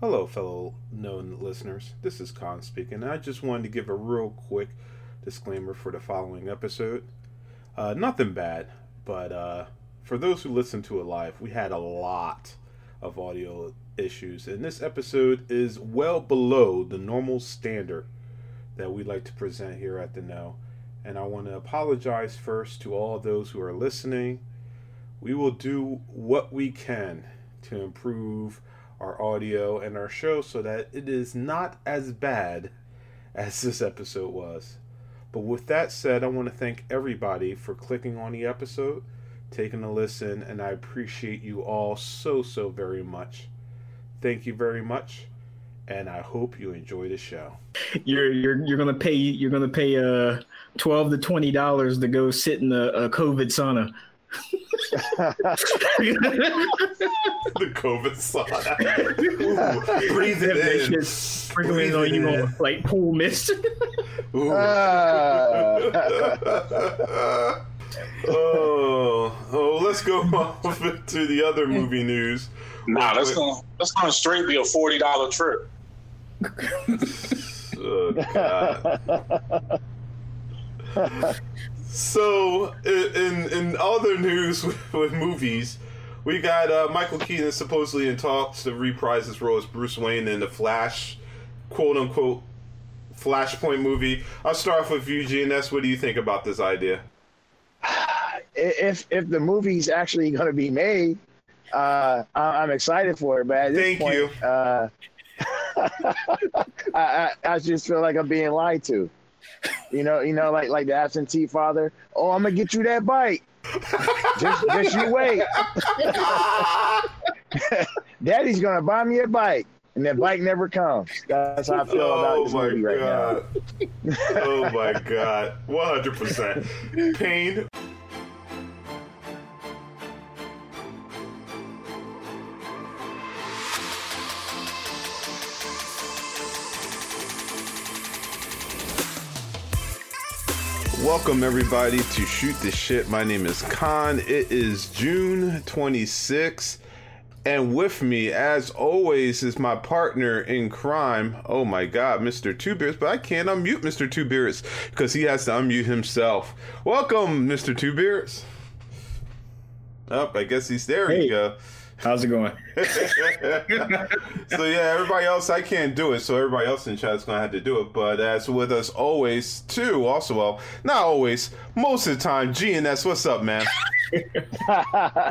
Hello, fellow known listeners. This is Khan speaking. I just wanted to give a real quick disclaimer for the following episode. Uh, nothing bad, but uh, for those who listen to it live, we had a lot of audio issues, and this episode is well below the normal standard that we like to present here at the Know. And I want to apologize first to all those who are listening. We will do what we can to improve our audio and our show so that it is not as bad as this episode was. But with that said, I want to thank everybody for clicking on the episode, taking a listen, and I appreciate you all so, so very much. Thank you very much, and I hope you enjoy the show. You're you're you're gonna pay you're gonna pay uh twelve to twenty dollars to go sit in a, a COVID sauna. the COVID sauna. Breathe it in. Just sprinkling Breathe on it you in. know, like pool mist. Ooh. Ah. oh, oh, let's go off to the other movie news. Nah, that's gonna that's gonna straight be a forty dollar trip. Oh, God. So, in in other news with, with movies, we got uh, Michael Keaton supposedly in talks to reprise his role as Bruce Wayne in the Flash, quote unquote, Flashpoint movie. I'll start off with Eugene. GNS. What do you think about this idea? if if the movie's actually going to be made, uh, I, I'm excited for it. But at this Thank point, you. Uh, I, I I just feel like I'm being lied to. You know, you know, like like the absentee father. Oh, I'm gonna get you that bike. just just you wait. Daddy's gonna buy me a bike, and that bike never comes. That's how I feel about oh this movie right now. god! oh my god! One hundred percent. Pain. Welcome everybody to Shoot the Shit. My name is Khan. It is June 26th. And with me, as always, is my partner in crime. Oh my god, Mr. Two Beards, but I can't unmute Mr. Two Beards because he has to unmute himself. Welcome, Mr. Two Beards. Up, oh, I guess he's there. Hey. You go. How's it going? so yeah, everybody else I can't do it, so everybody else in chat is gonna have to do it. But as with us always, too, also well, not always, most of the time, GNS, what's up, man?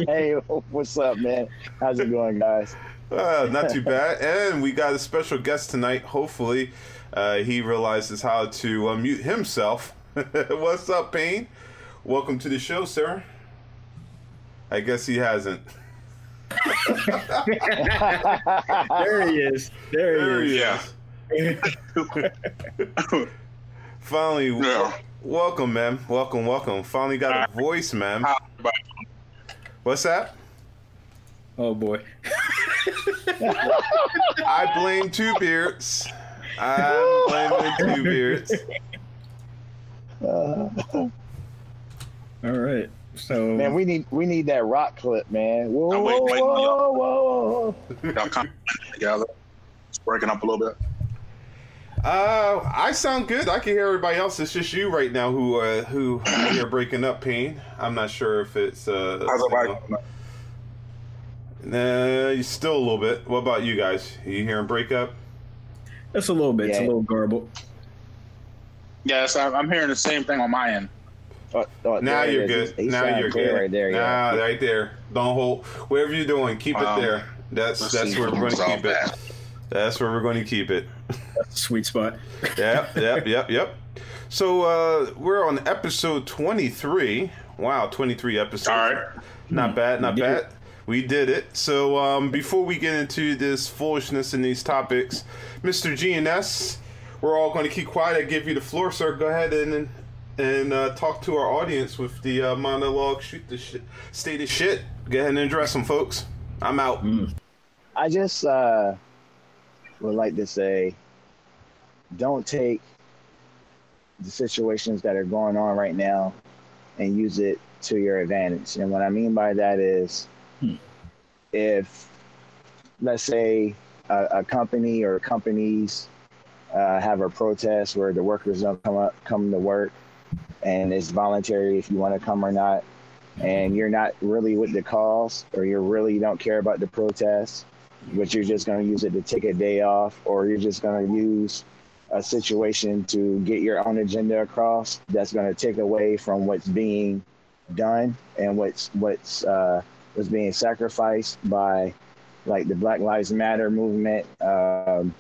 hey, what's up, man? How's it going, guys? Uh, not too bad. And we got a special guest tonight. Hopefully, uh, he realizes how to unmute himself. what's up, Payne? Welcome to the show, sir. I guess he hasn't. There he is. There There he is. Yeah. Finally, Yeah. welcome, man. Welcome, welcome. Finally got a voice, man. What's that? Oh boy. I blame Two Beards. I blame Two Beards. Uh, All right. So man, we need we need that rock clip, man. Whoa, I'm whoa, waiting- waiting whoa, whoa, whoa. y'all kind of together? It's breaking up a little bit. Uh, I sound good. I can hear everybody else. It's just you right now who uh, who you're breaking up, Pain. I'm not sure if it's uh. How's everybody? Nah, you still a little bit. What about you guys? Are you hearing break up? it's a little bit. It's a little garbled. Yes, I'm I'm hearing the same thing on my end. Now you're is. good. He Now you're good. right there. Nah, Yeah. right there. Don't hold. Whatever you're doing, keep Um, it there. That's that's where we're going to can keep it. That's where we're going to keep it. Sweet spot. yep, yep, yep, yep. So uh, we're on episode 23. Wow, 23 episodes. All right. Not bad, not We did bad. We did it. So um, before we get into this foolishness and these topics, Mr. GNS, we're all going to keep quiet. I give you the floor, sir. Go ahead and and uh, talk to our audience with the uh, monologue. Shoot the shit, state of shit. Go ahead and address them, folks. I'm out. I just uh, would like to say, don't take the situations that are going on right now and use it to your advantage. And what I mean by that is, Hmm. if let's say a, a company or companies uh, have a protest where the workers don't come up, come to work, and it's voluntary if you want to come or not, and you're not really with the cause or you really don't care about the protest, but you're just going to use it to take a day off, or you're just going to use a situation to get your own agenda across that's going to take away from what's being done and what's what's uh, what's being sacrificed by like the Black Lives Matter movement, um,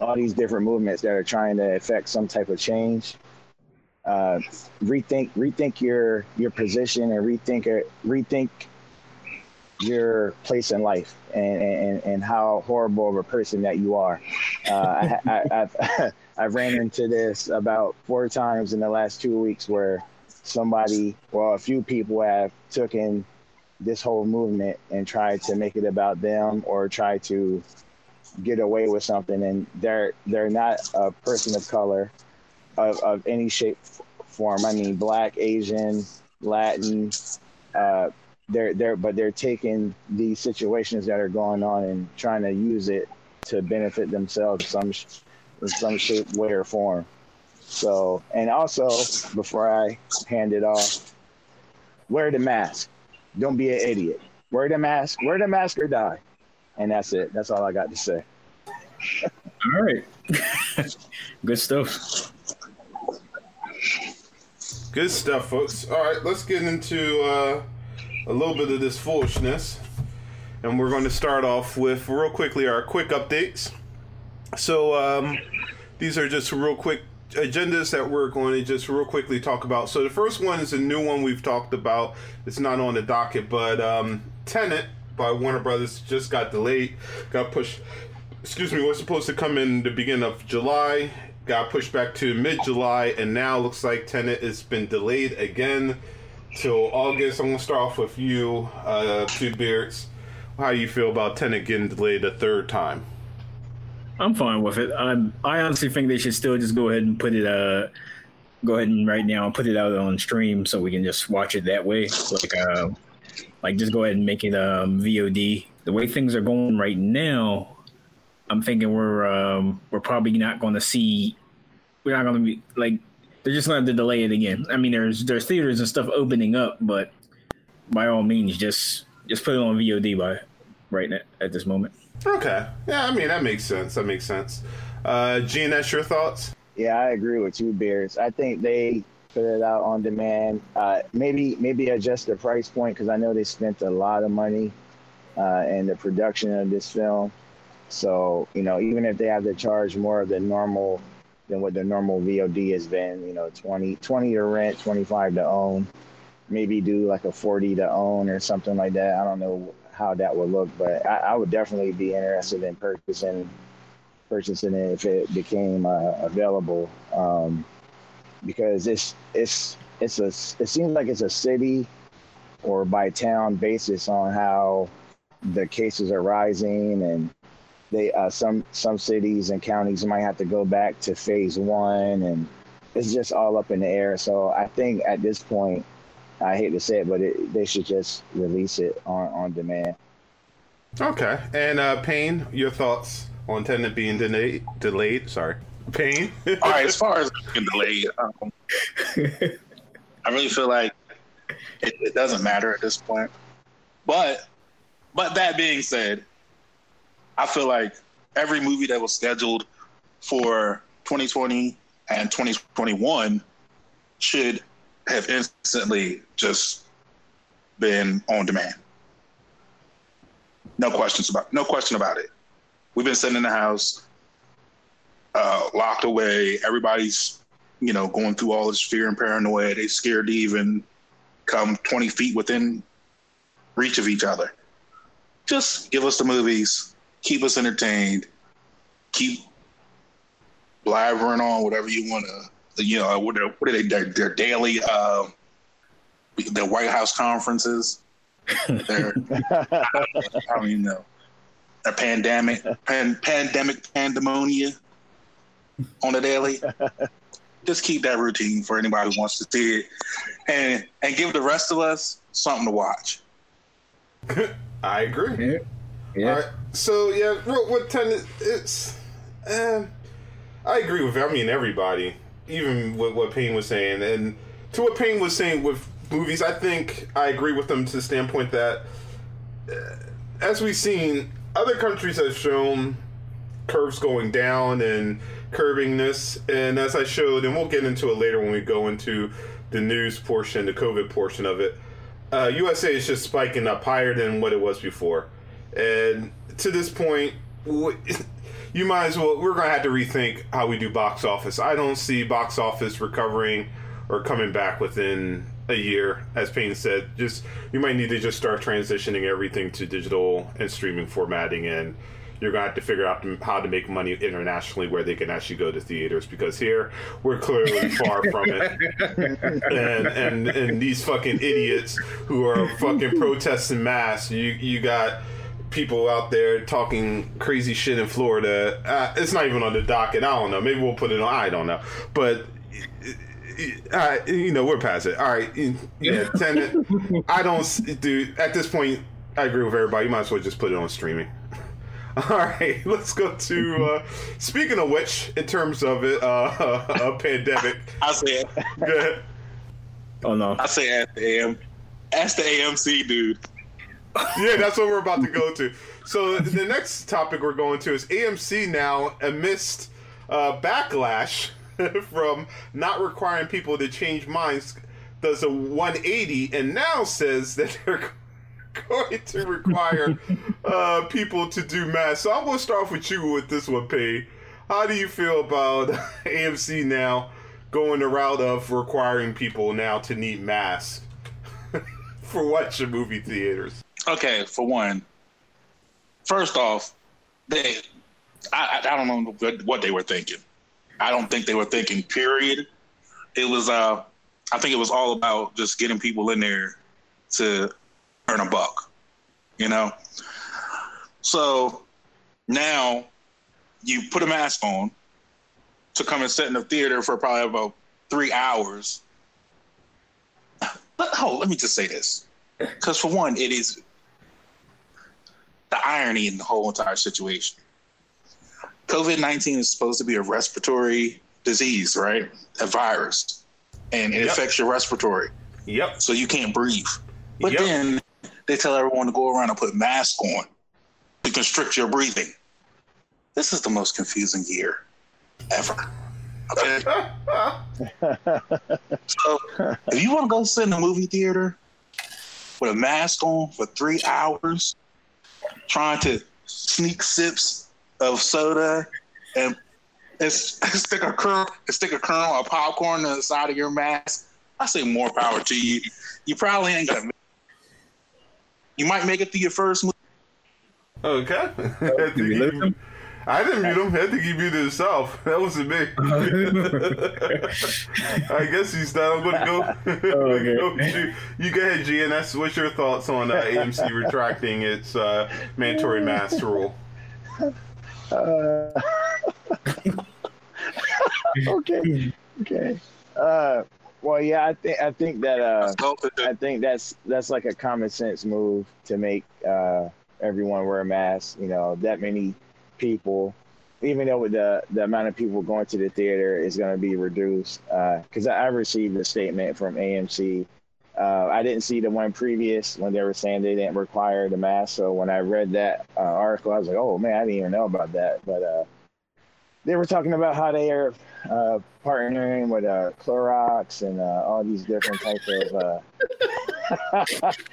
all these different movements that are trying to affect some type of change. Uh, rethink rethink your your position and rethink rethink your place in life and, and, and how horrible of a person that you are. Uh, I, I, I've, I've ran into this about four times in the last two weeks where somebody, well, a few people have taken this whole movement and tried to make it about them or try to get away with something and they're they're not a person of color of, of any shape form i mean black asian latin uh, they're they're but they're taking these situations that are going on and trying to use it to benefit themselves some in some shape, way, or form. So, and also before I hand it off, wear the mask. Don't be an idiot. Wear the mask. Wear the mask or die. And that's it. That's all I got to say. all right. Good stuff. Good stuff, folks. All right, let's get into uh, a little bit of this foolishness. And we're going to start off with, real quickly, our quick updates. So, um, these are just real quick agendas that we're going to just real quickly talk about. So, the first one is a new one we've talked about. It's not on the docket, but um, Tenet by Warner Brothers just got delayed, got pushed. Excuse me, was supposed to come in the beginning of July, got pushed back to mid July, and now looks like Tenet has been delayed again till August. I'm gonna start off with you, uh, Two Beards how you feel about Tenet getting delayed a third time. I'm fine with it. I'm, I honestly think they should still just go ahead and put it. Uh, go ahead and right now and put it out on stream so we can just watch it that way. Like, uh, like just go ahead and make it um, VOD. The way things are going right now, I'm thinking we're um, we're probably not going to see. We're not going to be like they're just going to delay it again. I mean, there's there's theaters and stuff opening up, but by all means, just just put it on VOD by right now, at this moment. Okay. Yeah, I mean that makes sense. That makes sense. Uh Gene, that's your thoughts? Yeah, I agree with you, Bears. I think they put it out on demand. Uh, maybe maybe adjust the price point because I know they spent a lot of money uh, in the production of this film. So you know, even if they have to charge more than normal than what the normal VOD has been, you know, 20, 20 to rent, twenty five to own. Maybe do like a forty to own or something like that. I don't know how that would look, but I, I would definitely be interested in purchasing purchasing it if it became uh, available um, because it's it's it's a it seems like it's a city or by town basis on how the cases are rising and they uh, some some cities and counties might have to go back to phase one and it's just all up in the air so i think at this point I hate to say it, but it, they should just release it on, on demand. Okay. And uh, Payne, your thoughts on Tenet being delayed? Delayed. Sorry, Payne. All right. As far as being delayed, um, I really feel like it, it doesn't matter at this point. But, but that being said, I feel like every movie that was scheduled for 2020 and 2021 should have instantly just been on demand. No questions about no question about it. We've been sitting in the house, uh, locked away. Everybody's, you know, going through all this fear and paranoia. They scared to even come 20 feet within reach of each other. Just give us the movies, keep us entertained, keep blabbering on whatever you want to you know, what are, what are they? Their, their daily, uh, their White House conferences. Their, I don't even know. A pandemic, pan, pandemic pandemonia on the daily. Just keep that routine for anybody who wants to see it, and and give the rest of us something to watch. I agree. Yeah. All right. So yeah, what ten? It's. Eh, I agree with. I mean, everybody, even with what Payne was saying, and to what Payne was saying with movies, I think I agree with them to the standpoint that, uh, as we've seen, other countries have shown curves going down and curbing this, and as I showed, and we'll get into it later when we go into the news portion, the COVID portion of it. Uh, USA is just spiking up higher than what it was before, and to this point, you might as well. We're gonna have to rethink how we do box office. I don't see box office recovering or coming back within a year, as Payne said. Just you might need to just start transitioning everything to digital and streaming formatting, and you're gonna have to figure out how to make money internationally where they can actually go to theaters. Because here we're clearly far from it, and and and these fucking idiots who are fucking protesting mass. You you got people out there talking crazy shit in Florida. Uh, it's not even on the docket. I don't know. Maybe we'll put it on. I don't know. But uh, you know, we're past it. All right, yeah, Tenet. I don't, dude. At this point, I agree with everybody. You might as well just put it on streaming. All right, let's go to. Uh, speaking of which, in terms of it, uh, a pandemic. I say it. Go ahead. Oh no! I say ask the AM, ask the AMC dude. yeah, that's what we're about to go to. So the next topic we're going to is AMC now amidst uh, backlash from not requiring people to change minds does a 180 and now says that they're going to require uh, people to do math. So I'm going to start off with you with this one, Pay. How do you feel about AMC now going the route of requiring people now to need masks for watching movie theaters? Okay, for one, first off, they I, I don't know what they were thinking. I don't think they were thinking. Period. It was. Uh, I think it was all about just getting people in there to earn a buck. You know. So now you put a mask on to come and sit in the theater for probably about three hours. But oh, let me just say this, because for one, it is the irony in the whole entire situation. COVID 19 is supposed to be a respiratory disease, right? A virus. And it yep. affects your respiratory. Yep. So you can't breathe. But yep. then they tell everyone to go around and put masks on to constrict your breathing. This is the most confusing year ever. Okay. so if you want to go sit in a movie theater with a mask on for three hours, trying to sneak sips of soda and, and stick a kernel, stick a kernel of popcorn on the side of your mask, I say more power to you. You probably ain't gonna. You might make it through your first movie. Okay. I didn't mute him. I think he muted himself. That wasn't me. I guess he's not. I'm going to go. Oh, okay. you, you go ahead, G. And that's what's your thoughts on uh, AMC retracting its uh, mandatory mask rule? Uh, okay, okay. Uh, well, yeah, I think I think that uh, I think that's that's like a common sense move to make uh, everyone wear a mask. You know, that many people, even though the the amount of people going to the theater is going to be reduced. Because uh, I, I received a statement from AMC uh, I didn't see the one previous when they were saying they didn't require the mask. So when I read that uh, article, I was like, oh man, I didn't even know about that. But uh, they were talking about how they are uh, partnering with uh, Clorox and uh, all these different types of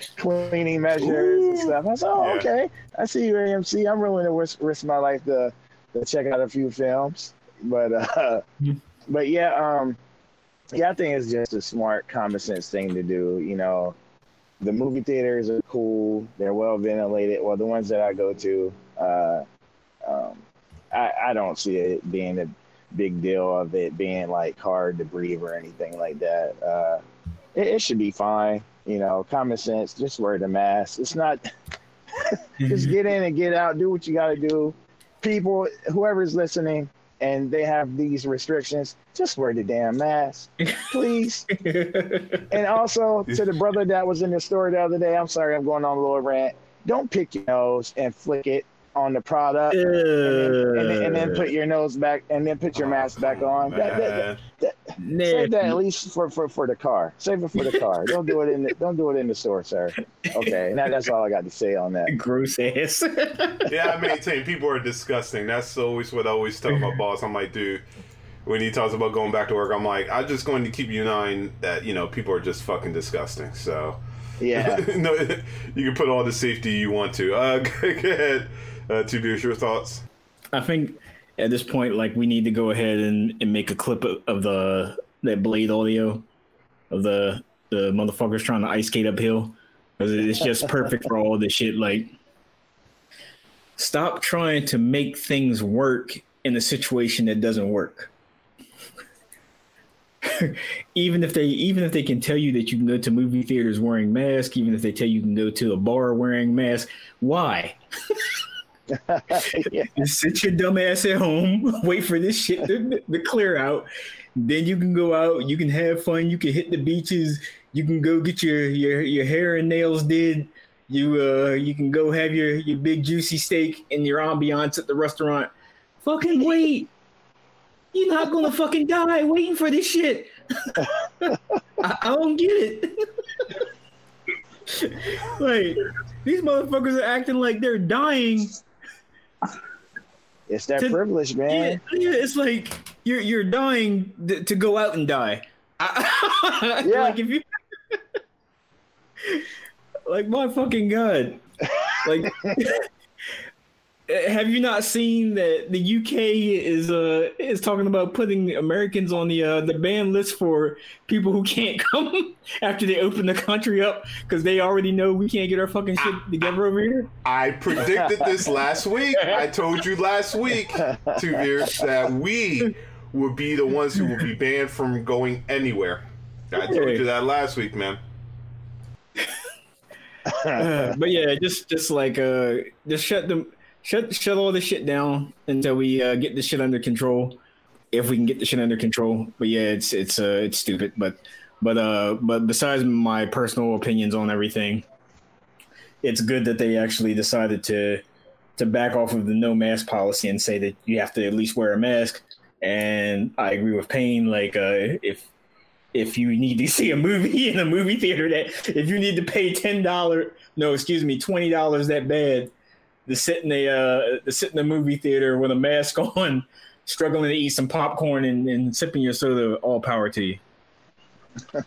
cleaning measures Ooh. and stuff. I said, oh, yeah. okay. I see you, AMC. I'm willing to risk, risk my life to, to check out a few films. But, mm-hmm. but yeah, um, yeah, I think it's just a smart, common sense thing to do. You know, the movie theaters are cool; they're well ventilated. Well, the ones that I go to, uh, um, I, I don't see it being a big deal of it being like hard to breathe or anything like that. Uh, it, it, should be fine. You know, common sense. Just wear the mask. It's not. just get in and get out. Do what you got to do. People, whoever's listening, and they have these restrictions, just wear the damn mask, please. and also to the brother that was in the store the other day, I'm sorry, I'm going on a little rant. don't pick your nose and flick it on the product, and, then, and, then, and then put your nose back, and then put your mask back on. That, that, that, save that at least for, for, for the car. Save it for the car. don't do it in the don't do it in the store, sir. Okay, and that, that's all I got to say on that. Gross ass. yeah, I maintain people are disgusting. That's always what I always tell my boss. I'm like, dude, when he talks about going back to work, I'm like, I'm just going to keep you nine that you know people are just fucking disgusting. So yeah, no, you can put all the safety you want to. Uh, go ahead, uh, beers. Your thoughts? I think at this point, like we need to go ahead and, and make a clip of, of the that blade audio of the the motherfuckers trying to ice skate uphill because it's just perfect for all this shit. Like, stop trying to make things work in a situation that doesn't work. even if they even if they can tell you that you can go to movie theaters wearing masks, even if they tell you can go to a bar wearing mask, why? yeah. Sit your dumb ass at home, wait for this shit to, to clear out. Then you can go out, you can have fun, you can hit the beaches, you can go get your your, your hair and nails did. You uh you can go have your your big juicy steak and your ambiance at the restaurant. Fucking wait. You're not gonna fucking die waiting for this shit. I, I don't get it. like these motherfuckers are acting like they're dying. It's that to, privilege, man. Yeah, yeah, it's like you're you're dying th- to go out and die. yeah. like if you like my fucking god. Like have you not seen that the UK is uh is talking about putting Americans on the uh, the ban list for people who can't come after they open the country up because they already know we can't get our fucking shit together over here? I predicted this last week. I told you last week, two years, that we would be the ones who will be banned from going anywhere. I told you that last week, man. Uh, but yeah, just just like uh, just shut them shut shut all this shit down until we uh, get this shit under control. If we can get the shit under control, but yeah, it's it's uh it's stupid. But but uh but besides my personal opinions on everything, it's good that they actually decided to to back off of the no mask policy and say that you have to at least wear a mask. And I agree with Payne. Like uh, if if you need to see a movie in a movie theater, that if you need to pay ten dollar, no, excuse me, twenty dollars that bad to sit in a uh, to sit in a movie theater with a mask on, struggling to eat some popcorn and, and sipping your soda. All power to you.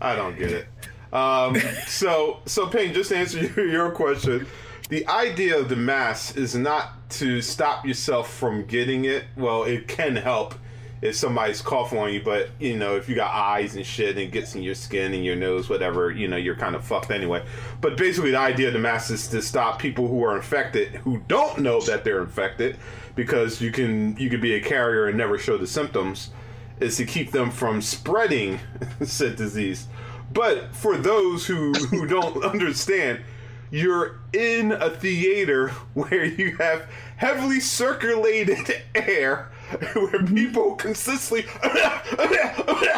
I don't get it. Um, so, so Payne, just to answer your, your question, the idea of the mask is not to stop yourself from getting it. Well, it can help if somebody's coughing on you, but you know, if you got eyes and shit and it gets in your skin and your nose, whatever, you know, you're kind of fucked anyway. But basically, the idea of the mask is to stop people who are infected who don't know that they're infected, because you can you can be a carrier and never show the symptoms, is to keep them from spreading said disease. But for those who who don't understand, you're in a theater where you have heavily circulated air where people consistently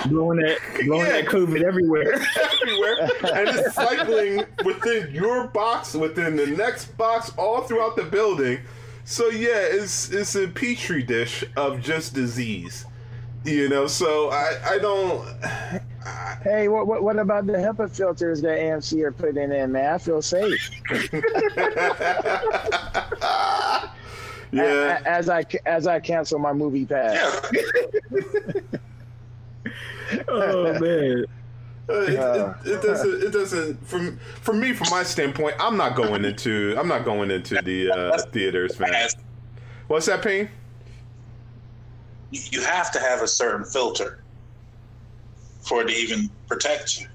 blowing that blowing yeah. that COVID everywhere, everywhere, and it's cycling within your box, within the next box, all throughout the building. So yeah, it's it's a petri dish of just disease, you know. So I I don't. I, hey, what, what what about the HEPA filters that AMC are putting in, man? I feel safe. Yeah. As I as I cancel my movie pass. oh man. Uh, it, uh, it, it, doesn't. It doesn't. From from me, from my standpoint, I'm not going into. I'm not going into the uh, theaters, man. What's that, pain? You have to have a certain filter for it to even protect you.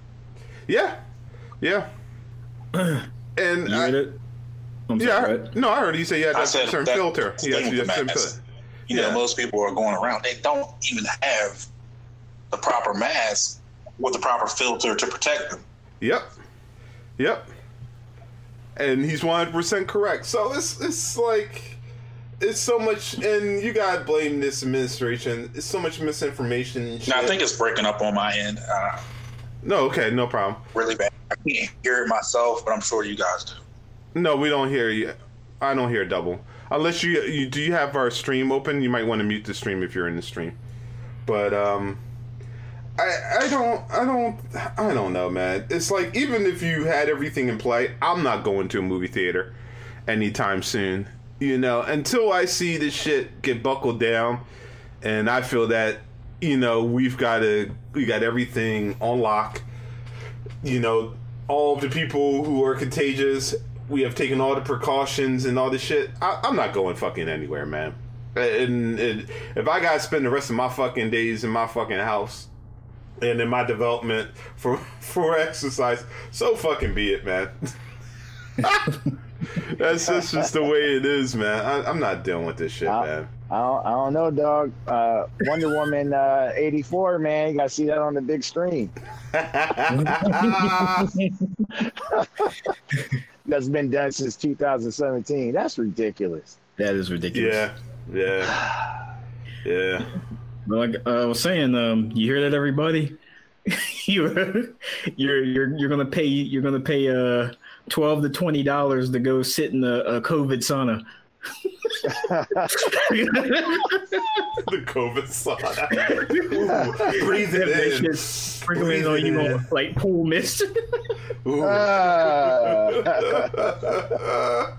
Yeah, yeah. And I, I'm yeah, sorry, I, no, I heard you say yeah, that's a certain that, filter. Yes, yes, certain filter. You yeah. know, most people are going around. They don't even have the proper mask with the proper filter to protect them. Yep, yep. And he's one hundred percent correct. So it's it's like it's so much, and you gotta blame this administration. It's so much misinformation. No, I think it's breaking up on my end. Uh, no, okay, no problem. Really bad. I can't hear it myself, but I'm sure you guys do. No, we don't hear you. I don't hear double. Unless you, you do you have our stream open? You might want to mute the stream if you're in the stream. But um I I don't I don't I don't know, man. It's like even if you had everything in play, I'm not going to a movie theater anytime soon. You know, until I see this shit get buckled down and I feel that you know, we've got to we got everything on lock. You know, all the people who are contagious we have taken all the precautions and all this shit. I, am not going fucking anywhere, man. And, and, if I gotta spend the rest of my fucking days in my fucking house and in my development for for exercise, so fucking be it, man. that's, that's just the way it is, man. I, am not dealing with this shit, I, man. I don't, I don't know, dog. Uh, Wonder Woman uh, 84, man. You gotta see that on the big screen. that's been done since 2017. That's ridiculous. That is ridiculous. Yeah, yeah, yeah. Like I was saying, um, you hear that, everybody? you're you're you're you're gonna pay you're gonna pay uh twelve to twenty dollars to go sit in a, a COVID sauna. the COVID sauna. Ooh, breathe it in. Sprinkling on you in. like pool mist. Uh.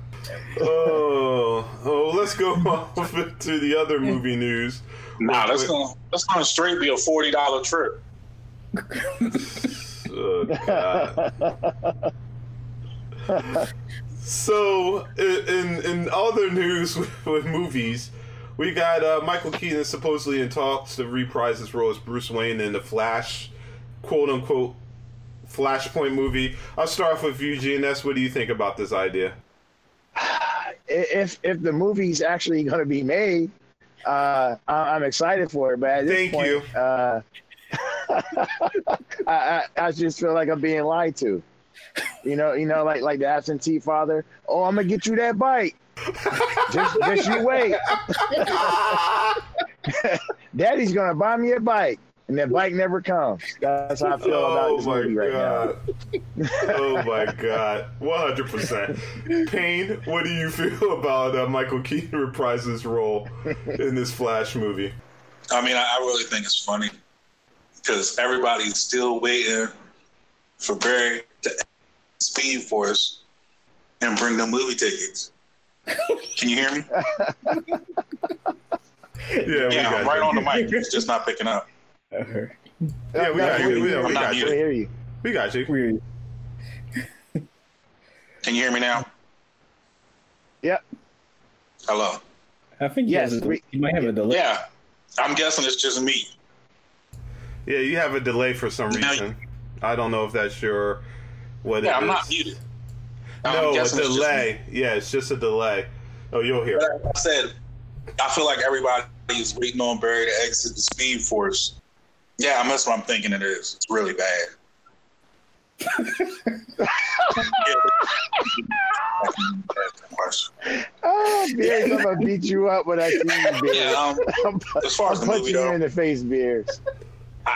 oh, oh, let's go off to the other movie news. Nah, that's gonna that's gonna straight be a forty dollar trip. oh God. So, in in other news with, with movies, we got uh, Michael Keaton supposedly in talks to reprise his role as Bruce Wayne in the Flash, quote unquote, Flashpoint movie. I'll start off with Eugene. GNS. What do you think about this idea? If if the movie's actually going to be made, uh, I'm excited for it. But at this Thank point, you. Uh, I, I, I just feel like I'm being lied to. You know, you know, like like the absentee father. Oh, I'm gonna get you that bike. just, just you wait. Daddy's gonna buy me a bike, and that bike never comes. That's how I feel oh about this movie right now. oh my god, one hundred percent. Payne, what do you feel about uh, Michael Keaton reprises role in this Flash movie? I mean, I, I really think it's funny because everybody's still waiting for Barry to Speed Force and bring them movie tickets. Can you hear me? yeah, yeah, I'm right you. on the mic. It's just not picking up. Yeah, we got you. We, we got you. hear you. We got you. Can you hear me now? Yep. Hello. I think yes, we, you might have a delay. Yeah, I'm guessing it's just me. Yeah, you have a delay for some reason. I don't know if that's your what yeah, I'm not muted. No, a delay. Yeah, it's just a delay. Oh, you'll hear. Like I said, I feel like everybody is waiting on Barry to exit the Speed Force. Yeah, I'm that's what I'm thinking it is. It's really bad. oh, Beers, I'm gonna beat you up when I see you, Beers. Yeah, um, as far as the movie, though, in the face, Beers.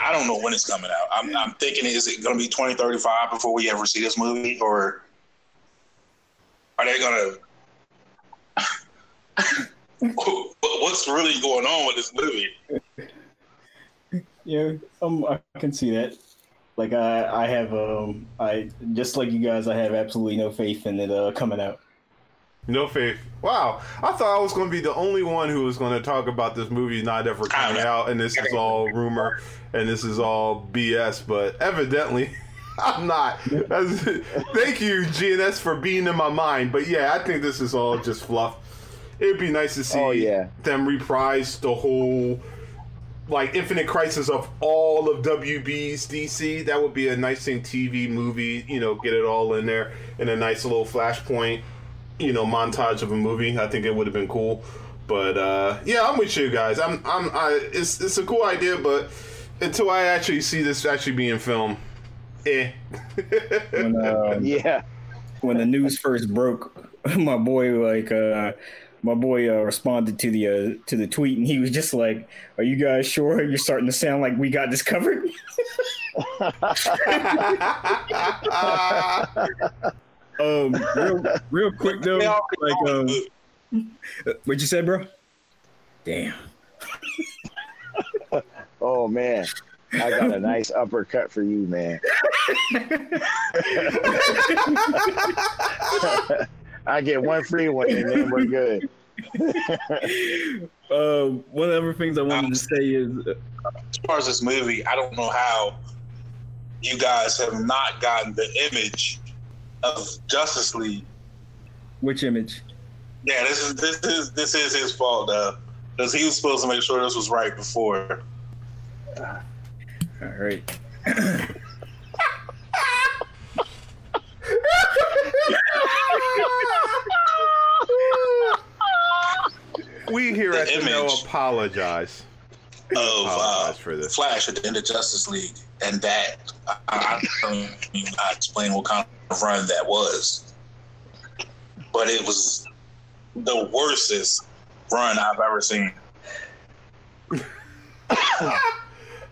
I don't know when it's coming out. I'm, I'm thinking, is it going to be 2035 before we ever see this movie, or are they going to? What's really going on with this movie? Yeah, um, I can see that. Like I, I have, um, I just like you guys, I have absolutely no faith in it uh, coming out. No faith. Wow. I thought I was going to be the only one who was going to talk about this movie not ever coming out, and this is all rumor and this is all BS, but evidently. I'm not. Thank you, GNS, for being in my mind. But yeah, I think this is all just fluff. It'd be nice to oh, see oh, yeah. them reprise the whole like Infinite Crisis of all of WB's DC. That would be a nice thing TV movie, you know, get it all in there in a nice little flashpoint you know montage of a movie. I think it would have been cool. But uh, yeah, I'm with you guys. I'm I'm I, it's it's a cool idea, but until I actually see this actually being filmed, eh. when, um, yeah. When the news first broke, my boy like uh, my boy uh, responded to the uh, to the tweet, and he was just like, "Are you guys sure? You're starting to sound like we got this covered." Um, real, real quick though, They all like, um, what you said, bro? Damn. Oh man, I got a nice uppercut for you, man. I get one free one, and then we're good. Um, one of the other things I wanted to say is, as far as this movie, I don't know how you guys have not gotten the image of Justice League. which image? Yeah, this is this is this is his fault though, because he was supposed to make sure this was right before. All right. we here The at the No image. apologize. Of uh, for this. Flash at the end of Justice League, and that I, I don't even know how to explain what kind of run that was, but it was the worstest run I've ever seen.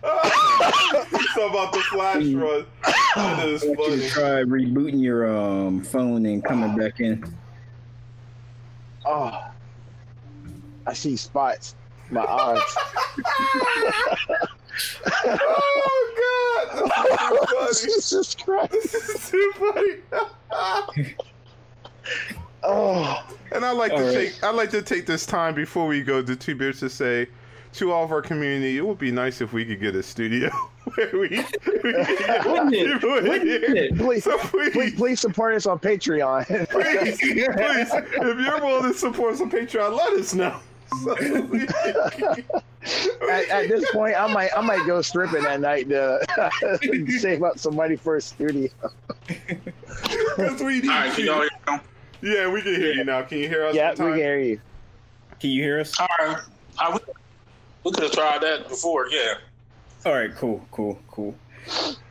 Talk about the flash run. That is I want you to try rebooting your um phone and coming back in. Oh, I see spots. My eyes. oh god, this is oh, Jesus Christ. funny. This is too funny. Oh, and I like to All right. take I like to take this time before we go to two beers to say to all of our community, it would be nice if we could get a studio where we, we could get Wouldn't it? Wouldn't it? please, So please, please, please support us on Patreon. please, please, if you're willing to support us on Patreon, let us know. So at, at this point, I might, I might go stripping that night to save up some money for a studio. Because we need All right, can y'all hear me? Yeah, we can hear you now. Can you hear us? Yeah, we can hear you. Can you hear us? All right, I, we, we could have tried that before. Yeah. All right, cool, cool, cool.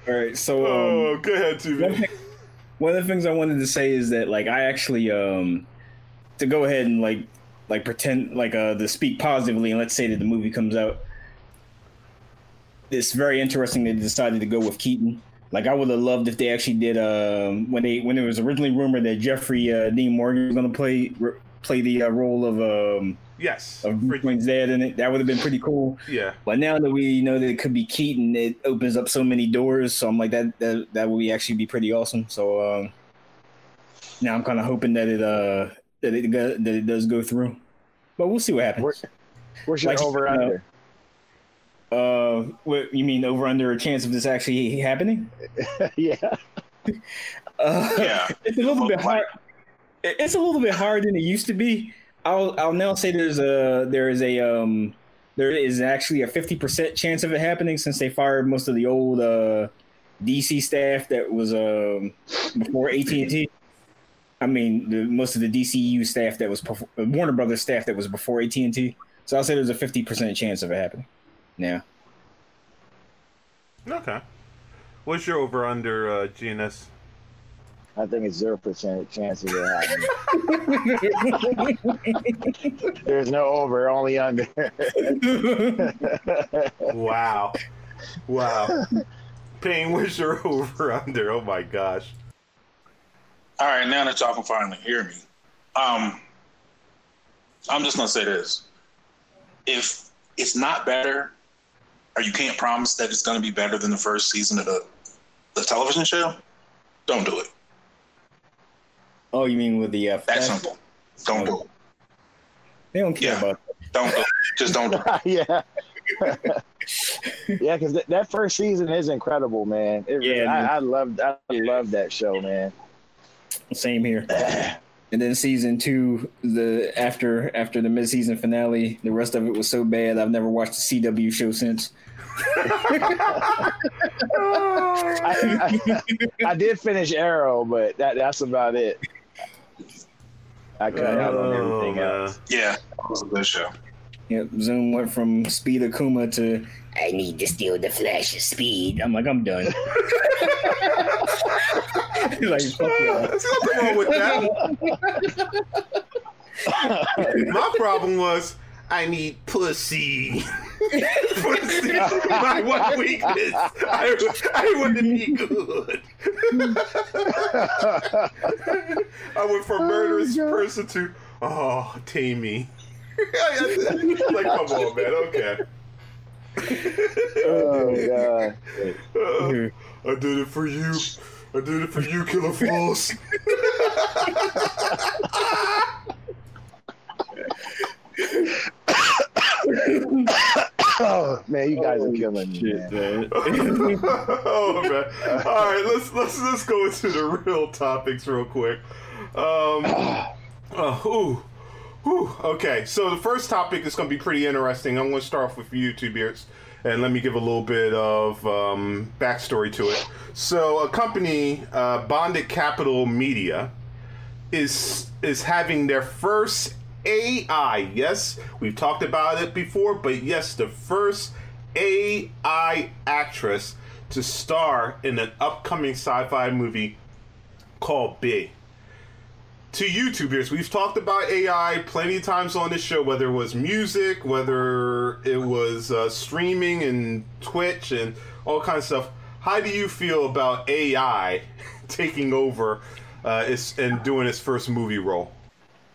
All right, so um, Oh, go ahead, two one, thing, one of the things I wanted to say is that like I actually um to go ahead and like like pretend like uh to speak positively and let's say that the movie comes out. It's very interesting they decided to go with Keaton. Like I would have loved if they actually did um when they when it was originally rumored that Jeffrey uh, Dean Morgan was going to play re- play the uh, role of um Yes. of Bruce Wayne's dad in it. That would have been pretty cool. Yeah. But now that we know that it could be Keaton, it opens up so many doors. So I'm like that that that would be actually be pretty awesome. So um, now I'm kind of hoping that it uh that it that it does go through. But we'll see what happens. Where- Where's your Like, over uh, under? Uh, what you mean over under a chance of this actually happening? yeah. Uh, Yeah. it's a little bit hard. It's a little bit harder than it used to be. I'll I'll now say there's a there is a um there is actually a fifty percent chance of it happening since they fired most of the old uh DC staff that was um before AT and T. I mean, the, most of the DCU staff that was before, Warner Brothers staff that was before AT and T. So I'll say there's a fifty percent chance of it happening. Yeah. Okay. What's your over under uh, GNS? I think it's zero percent chance of it happening. There's no over, only under. Wow. Wow. Pain, what's your over under? Oh my gosh. All right, now that y'all can finally hear me, um, I'm just gonna say this: if it's not better, or you can't promise that it's gonna be better than the first season of the the television show, don't do it. oh, you mean with the uh, That's Flash? simple. Don't do it. They don't care Yeah. about Don't do it. Just don't do it. yeah. yeah, because th- that first season is incredible, man. It, Yeah, man. I, I loved, I love that show, man. Same here. And then season two, the after after the mid season finale, the rest of it was so bad I've never watched a CW show since. I, I, I did finish Arrow, but that that's about it. I cut out on oh, everything Oh, else. Yeah, it was a good show. Yep, Zoom went from speed Akuma to I need to steal the Flash's speed. I'm like, I'm done. like, fuck y'all. There's nothing wrong with that. My problem was I need pussy. My one weakness. I, I want to be good. I went from murderous oh God. person to oh, tame me. like, come on, man. Okay. oh god. Uh, I did it for you. I did it for you, Killer Fools. Oh man, you guys are killing me. Shit, Man. man. oh man! All right, let's let's let's go into the real topics real quick. Um, uh, ooh, ooh, okay. So the first topic is going to be pretty interesting. I'm going to start off with you, two beards, and let me give a little bit of um, backstory to it. So a company, uh, Bonded Capital Media, is is having their first AI. Yes, we've talked about it before, but yes, the first AI actress to star in an upcoming sci-fi movie called Big. To YouTubers, we've talked about AI plenty of times on this show, whether it was music, whether it was uh, streaming and Twitch and all kinds of stuff. How do you feel about AI taking over uh, its, and doing its first movie role?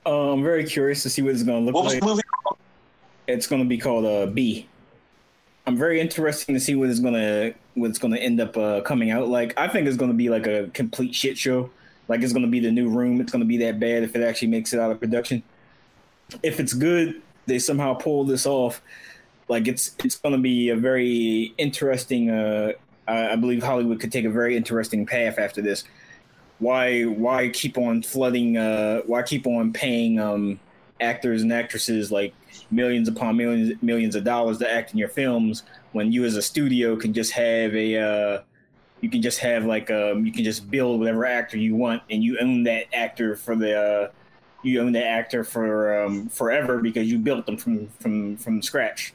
Uh, I'm very curious to see what it's going to look What was like. the movie? It's going to be called uh, B. I'm very interested to see what it's going to what it's going to end up uh, coming out like. I think it's going to be like a complete shit show. Like it's going to be the new room. It's going to be that bad if it actually makes it out of production. If it's good, they somehow pull this off. Like it's it's going to be a very interesting. Uh, I believe Hollywood could take a very interesting path after this. Why why keep on flooding? Uh, why keep on paying um, actors and actresses like millions upon millions millions of dollars to act in your films when you as a studio can just have a uh, you can just have like um, you can just build whatever actor you want and you own that actor for the uh, you own that actor for um, forever because you built them from from from scratch.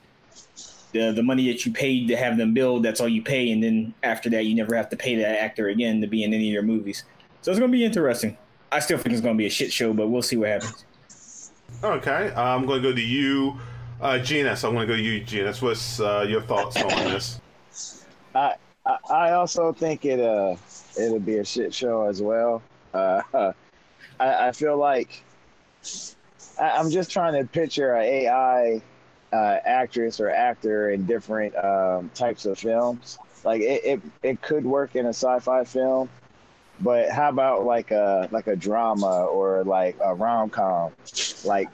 The the money that you paid to have them build, that's all you pay, and then after that, you never have to pay that actor again to be in any of your movies. So it's gonna be interesting. I still think it's gonna be a shit show, but we'll see what happens. Okay, uh, I'm going to go to you, uh, GNS. I'm going to go to you, GNS. What's uh, your thoughts on this? I, I also think it uh it'll be a shit show as well. Uh, I, I feel like I, I'm just trying to picture a AI uh, actress or actor in different um, types of films. Like it, it, it could work in a sci-fi film, but how about like a like a drama or like a rom com? Like,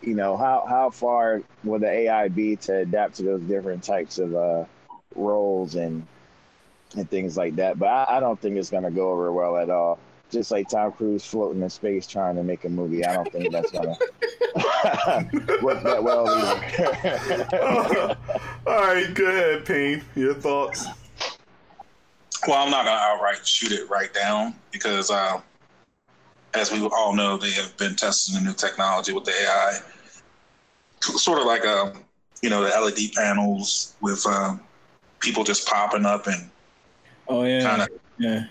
you know, how how far will the AI be to adapt to those different types of uh, roles and and things like that. But I, I don't think it's gonna go over well at all. Just like Tom Cruise floating in space trying to make a movie, I don't think that's gonna work that well either. All right, go ahead, Payne. Your thoughts? Well, I'm not gonna outright shoot it right down because, uh, as we all know, they have been testing the new technology with the AI, sort of like um, you know, the LED panels with um, people just popping up and Oh yeah, kind of yeah.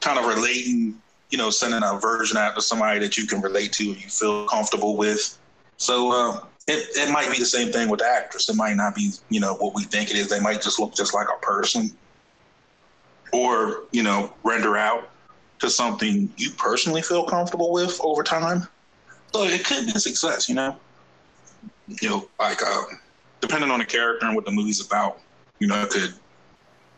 kind of relating, you know, sending a version out to somebody that you can relate to and you feel comfortable with. So uh, it, it might be the same thing with the actress. It might not be, you know, what we think it is. They might just look just like a person or, you know, render out to something you personally feel comfortable with over time. So it could be a success, you know. You know, like uh, depending on the character and what the movie's about, you know, it could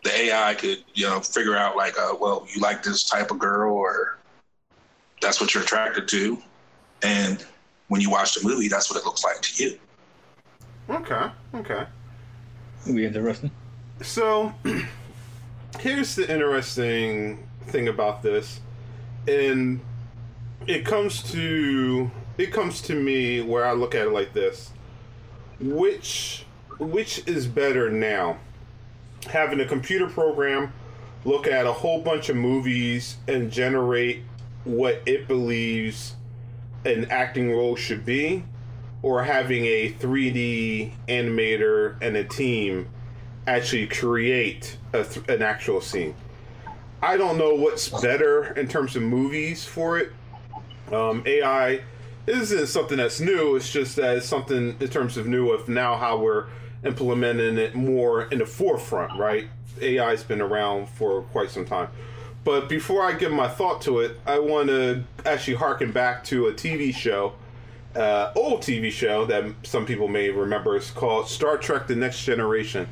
the AI could, you know, figure out like, uh, well, you like this type of girl, or that's what you're attracted to, and when you watch the movie, that's what it looks like to you. Okay, okay. It'll be interesting. So, here's the interesting thing about this, and it comes to it comes to me where I look at it like this: which which is better now? Having a computer program look at a whole bunch of movies and generate what it believes an acting role should be, or having a 3D animator and a team actually create th- an actual scene. I don't know what's better in terms of movies for it. Um, AI isn't something that's new. It's just that it's something in terms of new of now how we're implementing it more in the forefront, right? AI's been around for quite some time. But before I give my thought to it, I want to actually harken back to a TV show, uh, old TV show that some people may remember. It's called Star Trek: The Next Generation.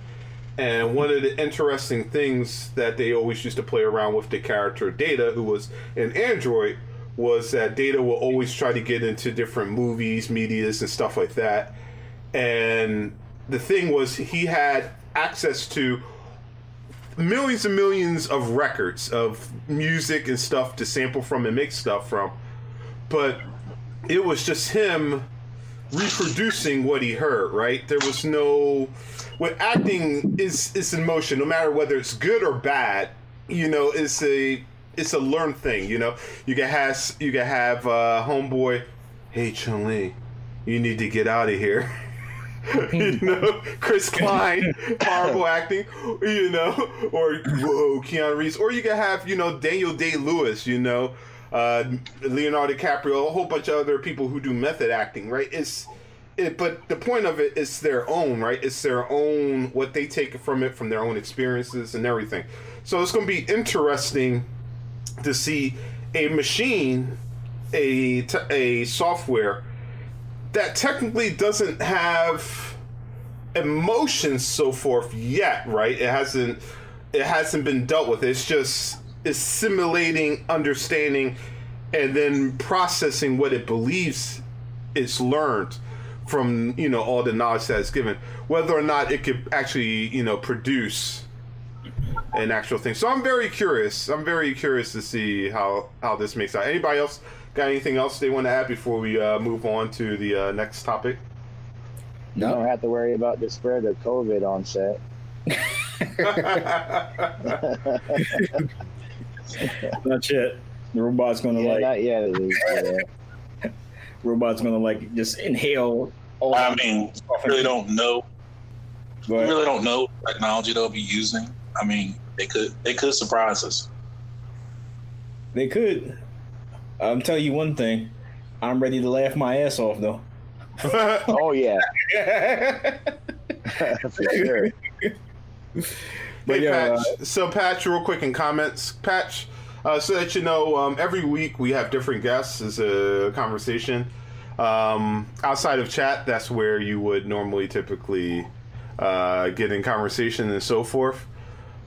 And one of the interesting things that they always used to play around with the character Data, who was an android, was that Data will always try to get into different movies, medias, and stuff like that. And the thing was, he had access to millions and millions of records of music and stuff to sample from and make stuff from. But it was just him reproducing what he heard, right? There was no what acting is is in motion, no matter whether it's good or bad, you know, it's a it's a learned thing, you know. You can have you can have uh homeboy, hey Chun Li, you need to get out of here. you know, Chris Klein, horrible acting, you know, or whoa, Keanu Reeves, or you can have, you know, Daniel Day Lewis, you know, uh, Leonardo DiCaprio, a whole bunch of other people who do method acting, right? It's, it, but the point of it is their own, right? It's their own, what they take from it, from their own experiences and everything. So it's going to be interesting to see a machine, a a software that technically doesn't have emotions so forth yet, right? It hasn't it hasn't been dealt with. It's just assimilating, understanding and then processing what it believes it's learned from you know all the knowledge that it's given whether or not it could actually you know produce an actual thing so i'm very curious i'm very curious to see how how this makes out anybody else got anything else they want to add before we uh, move on to the uh, next topic You don't have to worry about the spread of COVID on set. Not yet. The robot's gonna Yeah, like not yet. at least, yeah. robot's gonna like just inhale all I mean, I really don't know. Go We really don't know what technology they'll be using. I mean, they could they could surprise us. They could. I'm telling you one thing. I'm ready to laugh my ass off though. Oh yeah, for sure. But hey, yeah, Patch. so, Patch, real quick in comments. Patch, uh, so that you know, um, every week we have different guests as a conversation. Um, outside of chat, that's where you would normally typically uh, get in conversation and so forth.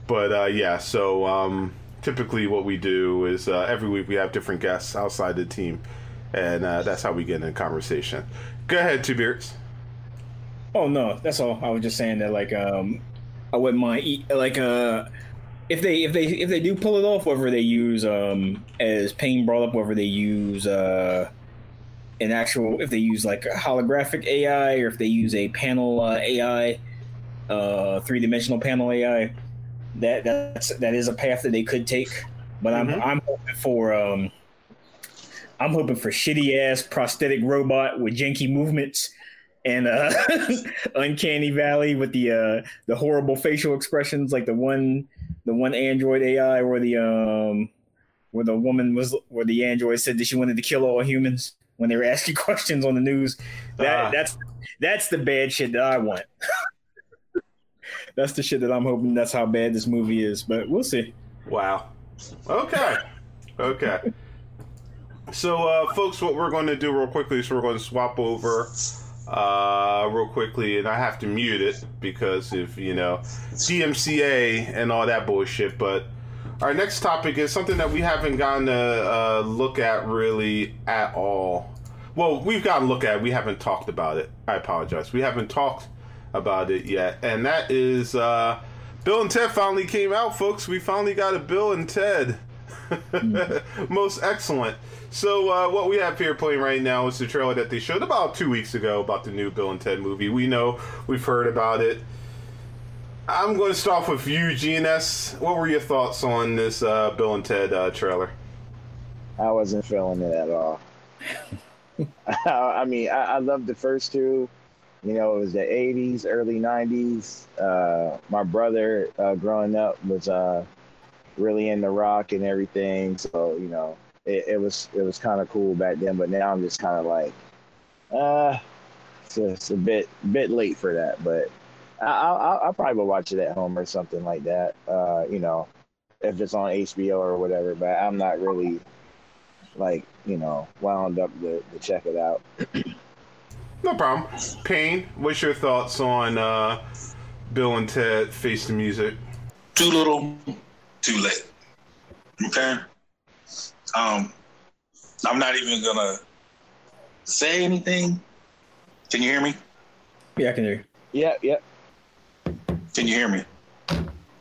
But uh, yeah, so um, typically what we do is uh, every week we have different guests outside the team, and uh, that's how we get in conversation. Go ahead, Two Beards. Oh no, that's all. I was just saying that like um I wouldn't mind like uh if they if they if they do pull it off, whether they use um as Payne brought up, whether they use uh an actual if they use like a holographic AI or if they use a panel uh, AI, uh three dimensional panel AI, that that's that is a path that they could take. But I'm Mhm. I'm hoping for um I'm hoping for shitty ass prosthetic robot with janky movements and uh uncanny valley with the uh the horrible facial expressions like the one the one android ai where the um where the woman was where the android said that she wanted to kill all humans when they were asking questions on the news that Ah. that's that's the bad shit that i want that's the shit that i'm hoping that's how bad this movie is but we'll see Wow. Okay. Okay. So, uh, folks, what we're going to do real quickly is we're going to swap over uh, real quickly, and I have to mute it because if you know DMCA and all that bullshit. But our next topic is something that we haven't gotten to uh, look at really at all. Well, we've gotten to look at. it, We haven't talked about it. I apologize. We haven't talked about it yet, and that is uh, Bill and Ted finally came out, folks. We finally got a Bill and Ted. Most excellent. So, uh, what we have here playing right now is the trailer that they showed about two weeks ago about the new Bill and Ted movie. We know, we've heard about it. I'm going to start off with you, GNS. What were your thoughts on this uh, Bill and Ted uh, trailer? I wasn't feeling it at all. I mean, I, I loved the first two. You know, it was the '80s, early '90s. Uh, my brother, uh, growing up, was uh, really into rock and everything. So you know, it, it was it was kind of cool back then. But now I'm just kind of like, uh, it's, a- it's a bit bit late for that. But I'll, I'll, I'll probably watch it at home or something like that. Uh, you know, if it's on HBO or whatever. But I'm not really like you know wound up to, to check it out. No problem. Payne, what's your thoughts on uh, Bill and Ted Face the Music? Too little, too late. Okay. Um, I'm not even gonna say anything. Can you hear me? Yeah, I can hear. you. Yeah, yep, Can you hear me?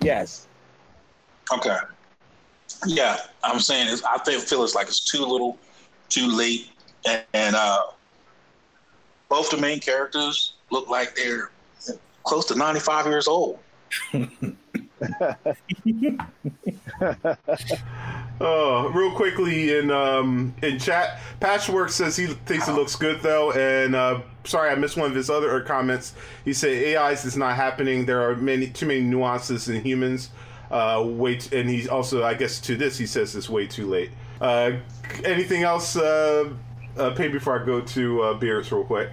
yes. Okay. Yeah, I'm saying is I feel, feel it's like it's too little, too late, and, and uh, both the main characters look like they're close to 95 years old. Uh, real quickly in um, in chat, Patchwork says he thinks it looks good though, and uh, sorry I missed one of his other comments. He said AIs is not happening. There are many too many nuances in humans. Uh, wait, and he also I guess to this he says it's way too late. Uh, anything else? Uh, uh, pay before I go to uh, Beards real quick.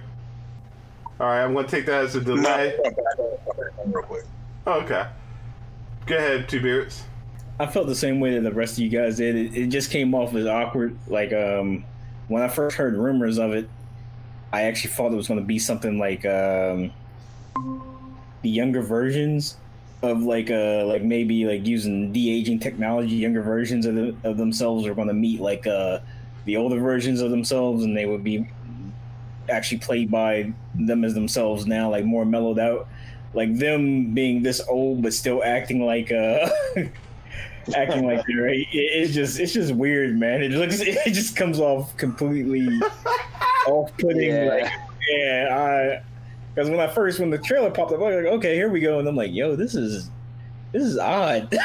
All right, I'm going to take that as a delay. Real quick. Okay, go ahead, two Beards. I felt the same way that the rest of you guys did. It, it just came off as awkward. Like um, when I first heard rumors of it, I actually thought it was going to be something like um, the younger versions of like uh like maybe like using de aging technology. Younger versions of the, of themselves are going to meet like uh the older versions of themselves, and they would be actually played by them as themselves now, like more mellowed out. Like them being this old but still acting like uh acting like they're it, it's just it's just weird, man. It looks it just comes off completely off putting. Yeah. Like yeah, I because when I first when the trailer popped up, I was like, okay, here we go, and I'm like, yo, this is this is odd.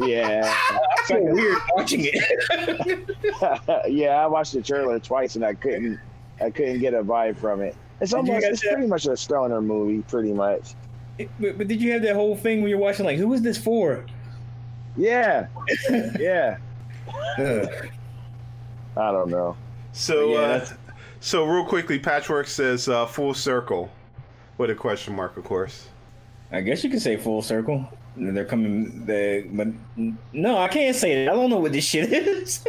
Yeah, I feel weird watching it. yeah. I watched the trailer twice and I couldn't, I couldn't get a vibe from it. It's almost it's that? pretty much a stoner movie, pretty much. but, but did you have that whole thing when you're watching like, who is this for? Yeah, yeah. I don't know. So, Yeah, uh, so real quickly, Patchwork says uh, full circle, with a question mark, of course. I guess you could say full circle. They're coming. They, but no, I can't say it. I don't know what this shit is.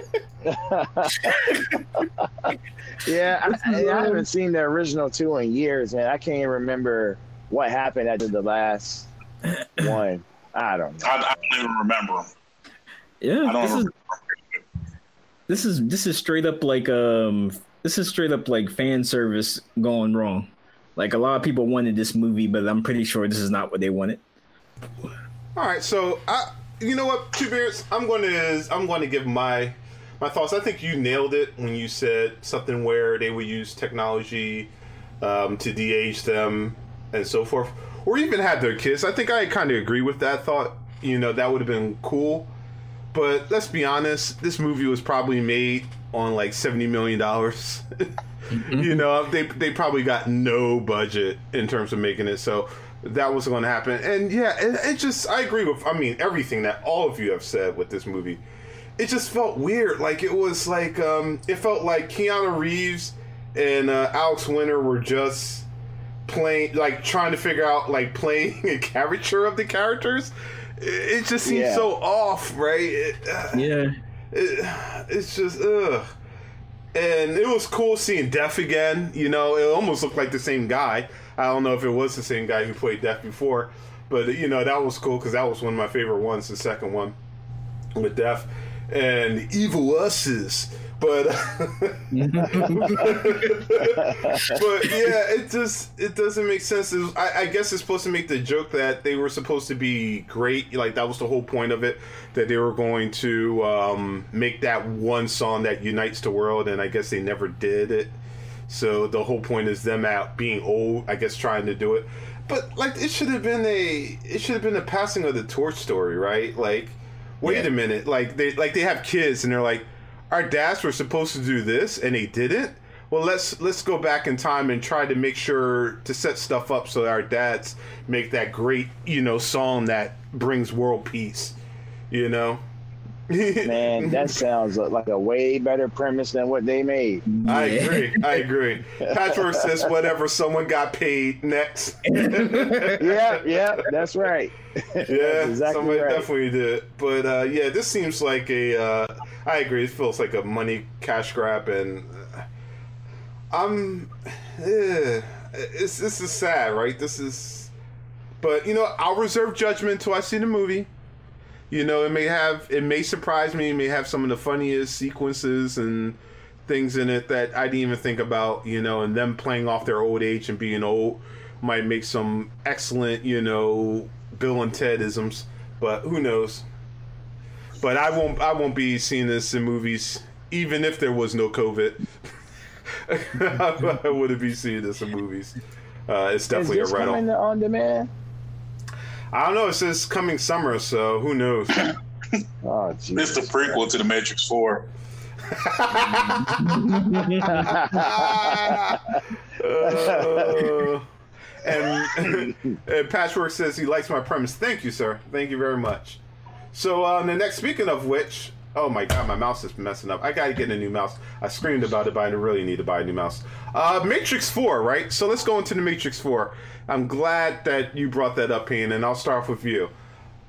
Yeah, I, I, I haven't seen the original two in years, man. I can't even remember what happened after the last one. I don't know. I, I don't even remember yeah, I don't this is this is this is straight up like um this is straight up like fan service going wrong. Like a lot of people wanted this movie, but I'm pretty sure this is not what they wanted. All right, so I, you know what, two beards. I'm going to I'm going to give my my thoughts. I think you nailed it when you said something where they would use technology um, to de-age them and so forth, or even have their kids. I think I kind of agree with that thought. You know, that would have been cool. But let's be honest, this movie was probably made on like seventy million dollars. you know, they they probably got no budget in terms of making it, so that was going to happen. And yeah, it, it just I agree with I mean everything that all of you have said with this movie. It just felt weird. Like it was like um it felt like Keanu Reeves and uh, Alex Winter were just playing like trying to figure out like playing a caricature of the characters. It, it just seems Yeah. so off, right? It, uh, Yeah, it, it's just ugh. And it was cool seeing Def again. You know, it almost looked like the same guy. I don't know if it was the same guy who played Def before, but you know that was cool because that was one of my favorite ones. The second one with Def and Evil Us's. But but yeah, it just it doesn't make sense. Was- I, I guess it's supposed to make the joke that they were supposed to be great. Like that was the whole point of it, that they were going to um, make that one song that unites the world, and I guess they never did it. So the whole point is them out being old. I guess trying to do it, but like it should have been a it should have been a passing of the torch story, right? Like, wait Yeah. a minute, like they like they have kids and they're like, our dads were supposed to do this and they didn't well let's let's go back in time and try to make sure to set stuff up so that our dads make that great you know song that brings world peace you know Man, that sounds like a way better premise than what they made. I agree. I agree. Patchwork says whatever. Someone got paid next. yeah, yeah, that's right. Yeah, that's exactly somebody right. definitely did. But uh, yeah, this seems like a. Uh, I agree. It feels like a money cash grab, and uh, I'm. Eh, it's this is sad, right? This is. But you know, I'll reserve judgment until I see the movie you know, it may have it may surprise me. It may have some of the funniest sequences and things in it that I didn't even think about. You know, and them playing off their old age and being old might make some excellent, you know, Bill and Ted isms. But who knows? But I won't. I won't be seeing this in movies, even if there was no COVID. I wouldn't be seeing this in movies. Uh, it's definitely Is this a rental. Coming on demand. I don't know. It says coming summer, so who knows? oh, It's the prequel to The Matrix 4. uh, and, and, Patchwork says he likes my premise. Thank you, sir. Thank you very much. So, uh, the next, speaking of which, oh my god, my mouse is messing up. I gotta get a new mouse. I screamed about it, but I really need to buy a new mouse. Uh, Matrix 4, right? So, let's go into the Matrix 4. I'm glad that you brought that up, Ian, and I'll start off with you.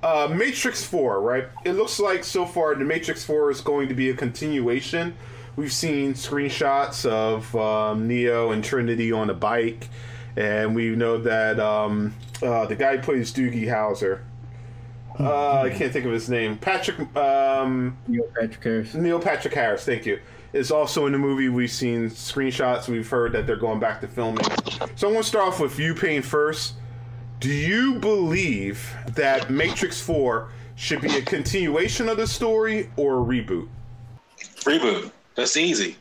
Uh, Matrix 4, right? It looks like so far the Matrix 4 is going to be a continuation. We've seen screenshots of um, Neo and Trinity on a bike, and we know that um, uh, the guy plays Doogie Howser, uh, I can't think of his name, Patrick. Um, Neil Patrick Harris. Neil Patrick Harris, thank you is also in the movie. We've seen screenshots. We've heard that they're going back to filming. So I'm going to start off with you, Payne, first. Do you believe that Matrix 4 should be a continuation of the story or a reboot? Reboot. That's easy.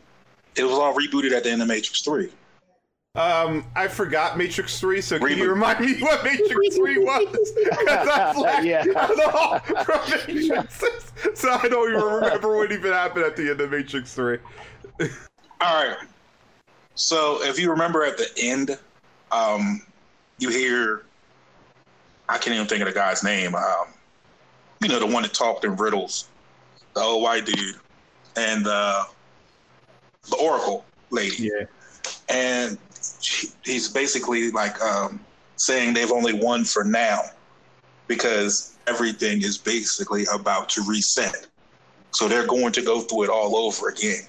It was all rebooted at the end of Matrix 3. Um, I forgot Matrix Three, so can Reboot. you remind me what Matrix Three was? Because I was like, yeah. I from Matrix, so I don't even remember what even happened at the end of Matrix Three. All right. So if you remember at the end, um, you hear, I can't even think of the guy's name. Um, you know, the one that talked in riddles, the old white dude, and uh, the Oracle lady. Yeah. And he's basically like um, saying they've only won for now because everything is basically about to reset. So they're going to go through it all over again.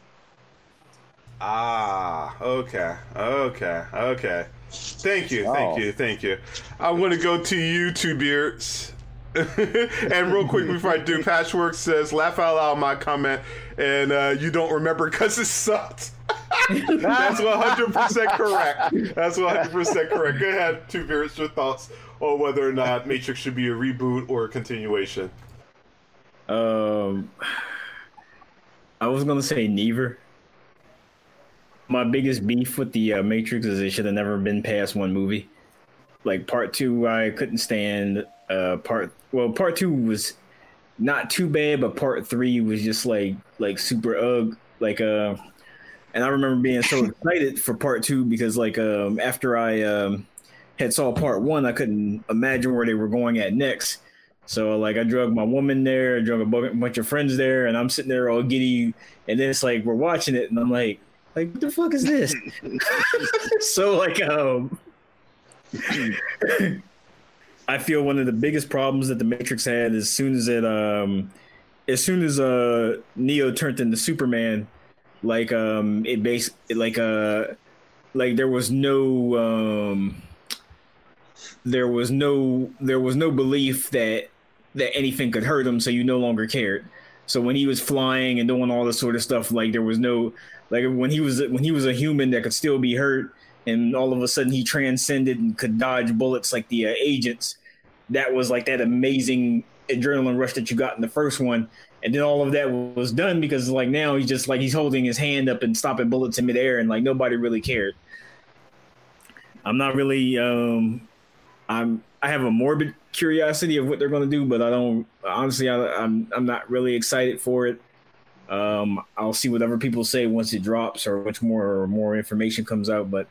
Ah, okay, okay, okay. Thank you, thank oh. you, thank you. I want to go to you, two beards. and real quick before I do, Patchwork says, "Laugh out loud." My comment, and uh, you don't remember because it sucked. That's 100% correct. That's 100% correct. Go ahead, Two Beards, your thoughts on whether or not Matrix should be a reboot or a continuation. Um, I was gonna say neither. My biggest beef with the uh, Matrix is it should have never been past one movie. Like part two, I couldn't stand. Uh, part well, part two was not too bad, but part three was just like like super ugh. Like uh, and I remember being so excited for part two because like um, after I um, had saw part one, I couldn't imagine where they were going at next. So like I drug my woman there, I drug a bunch of friends there, and I'm sitting there all giddy. And then it's like we're watching it, and I'm like, like what the fuck is this? so like um, I feel one of the biggest problems that the Matrix had as soon as it um, as soon as uh Neo turned into Superman like um it base like uh like there was no um there was no there was no belief that that anything could hurt him so you no longer cared. So when he was flying and doing all this sort of stuff like there was no like when he was when he was a human that could still be hurt and all of a sudden he transcended and could dodge bullets like the uh, agents that was like that amazing adrenaline rush that you got in the first one and then all of that was done because like now he's just like he's holding his hand up and stopping bullets in midair and like nobody really cared. I'm not really um i'm i have a morbid curiosity of what they're going to do but i don't honestly I, i'm i'm not really excited for it. Um i'll see whatever people say once it drops or much more or more information comes out but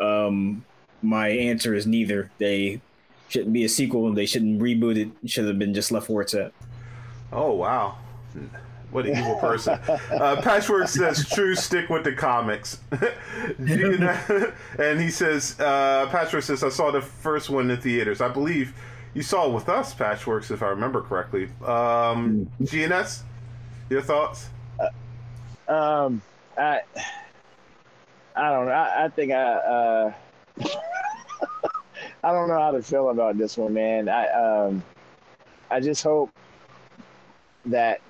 um my answer is neither. They shouldn't be a sequel and they shouldn't reboot it. it should have been just left where it's at Oh wow, What an evil person. Uh, Patchwork says, true, stick with the comics. and he says, uh, Patchwork says, I saw the first one in theaters. I believe you saw it with us, Patchworks, if I remember correctly. Um, GNS, your thoughts? Um, I, I don't know. I, I think I, uh, I don't know how to feel about this one, man. I, um, I just hope that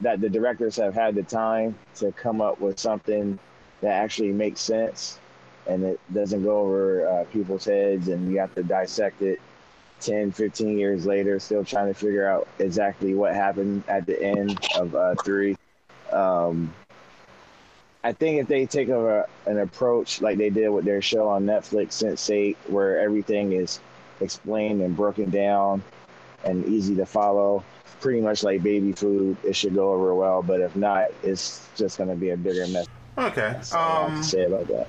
that the directors have had the time to come up with something that actually makes sense and it doesn't go over uh, people's heads and you have to dissect it 10 15 years later still trying to figure out exactly what happened at the end of uh, three. Um, i think if they take a, an approach like they did with their show on netflix sense8 where everything is explained and broken down and easy to follow pretty much like baby food. It should go over well, but if not, it's just going to be a bigger mess. Okay. That's all I have Um, say about that.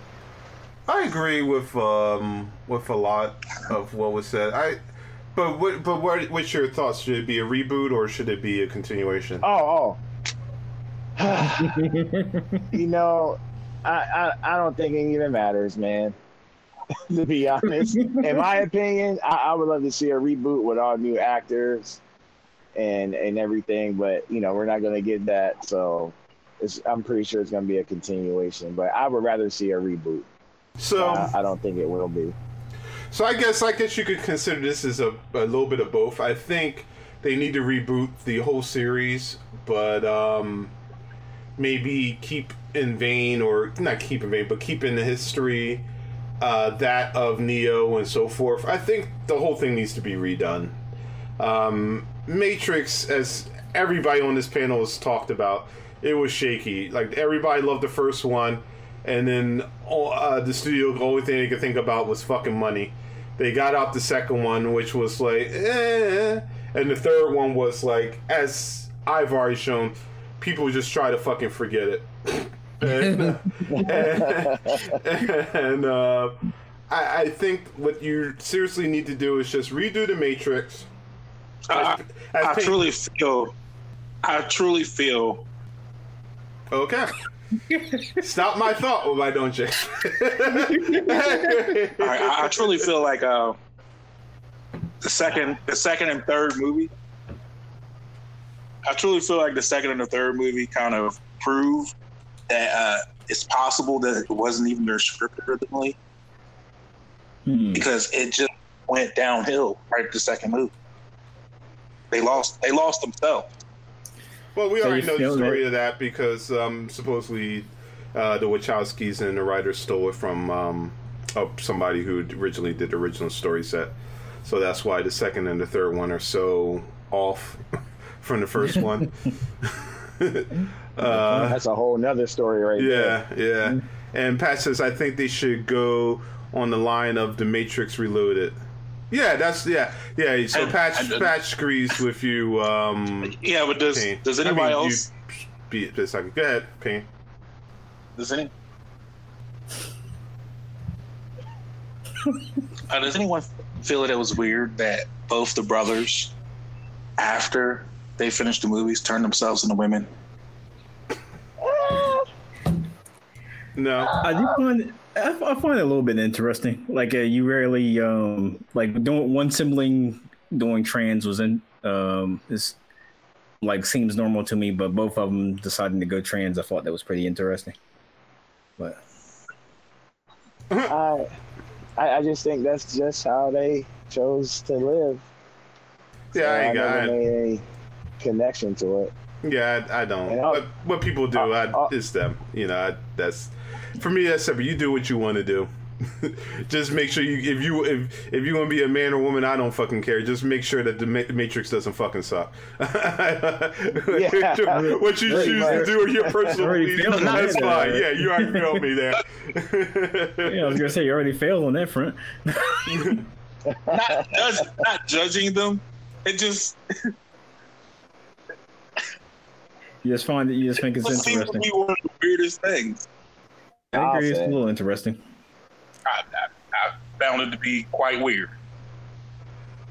I agree with um with a lot of what was said. I but what but what what's your thoughts? Should it be a reboot or should it be a continuation? Oh, oh. you know, I, I I don't think it even matters, man. to be honest, in my opinion, I, I would love to see a reboot with all new actors and and everything, but you know, we're not gonna get that, so. It's, I'm pretty sure it's going to be a continuation, but I would rather see a reboot. So I, I don't think it will be. so I guess I guess you could consider this as a, a little bit of both. I think they need to reboot the whole series, but um maybe keep in vain or not keep in vain, but keep in the history uh, that of Neo and so forth. I think the whole thing needs to be redone. Um, Matrix, as everybody on this panel has talked about, it was shaky. Like everybody loved the first one, and then uh, the studio, the only thing they could think about was fucking money. They got out the second one, which was like, eh, and the third one was like, as I've already shown, people just try to fucking forget it. And and uh, I, I think what you seriously need to do is just redo the Matrix. I, As I Pink- truly feel, I truly feel Okay. Stop my thought, why don't you? I, I- I truly feel like uh, the second, the second and third movie. I truly feel like the second and the third movie kind of prove that uh, it's possible that it wasn't even their script originally Hmm. because it just went downhill right at the second movie. They lost. They lost themselves. well, we So already know the story that- of that because um, supposedly uh, the Wachowskis and the writers stole it from um, oh, somebody who originally did the original story set. So that's why the second and the third one are so off from the first one. uh, That's a whole nother story right there. Yeah, yeah. And Pat says I think they should go on the line of the Matrix Reloaded. Yeah, that's yeah, yeah. So And- Patch and- Patch agrees with you. Um, Yeah, but does Payne. does I anybody mean, you else? Be it this second. Go ahead, Payne. Does any? Uh, does anyone feel that it was weird that both the brothers, after they finished the movies, turned themselves into women? No, I do find I, I find it a little bit interesting. Like uh, you rarely um like doing one sibling doing trans was in um is like seems normal to me, but both of them deciding to go trans, I thought that was pretty interesting. But I, I I just think that's just how they chose to live. yeah, So I, I ain't never got. made any connection to it. Yeah, I, I don't. And I'll- what, what people do, I'll- I, I'll- it's them. You know, I, that's for me. That's simple. You do what you want to do. Just make sure you, if you if if you want to be a man or woman, I don't fucking care. Just make sure that the Ma- Matrix doesn't fucking suck. yeah, what you Pretty choose to do with your personal Already beliefs, that's fine. uh, Yeah, you already felt me there. yeah, I was gonna say you already failed on that front. Not, judge, not judging them. It just You just find that you just think it's it seems to interesting. be one of the weirdest things. I I'll agree, it's a little interesting. I, I, I found it to be quite weird.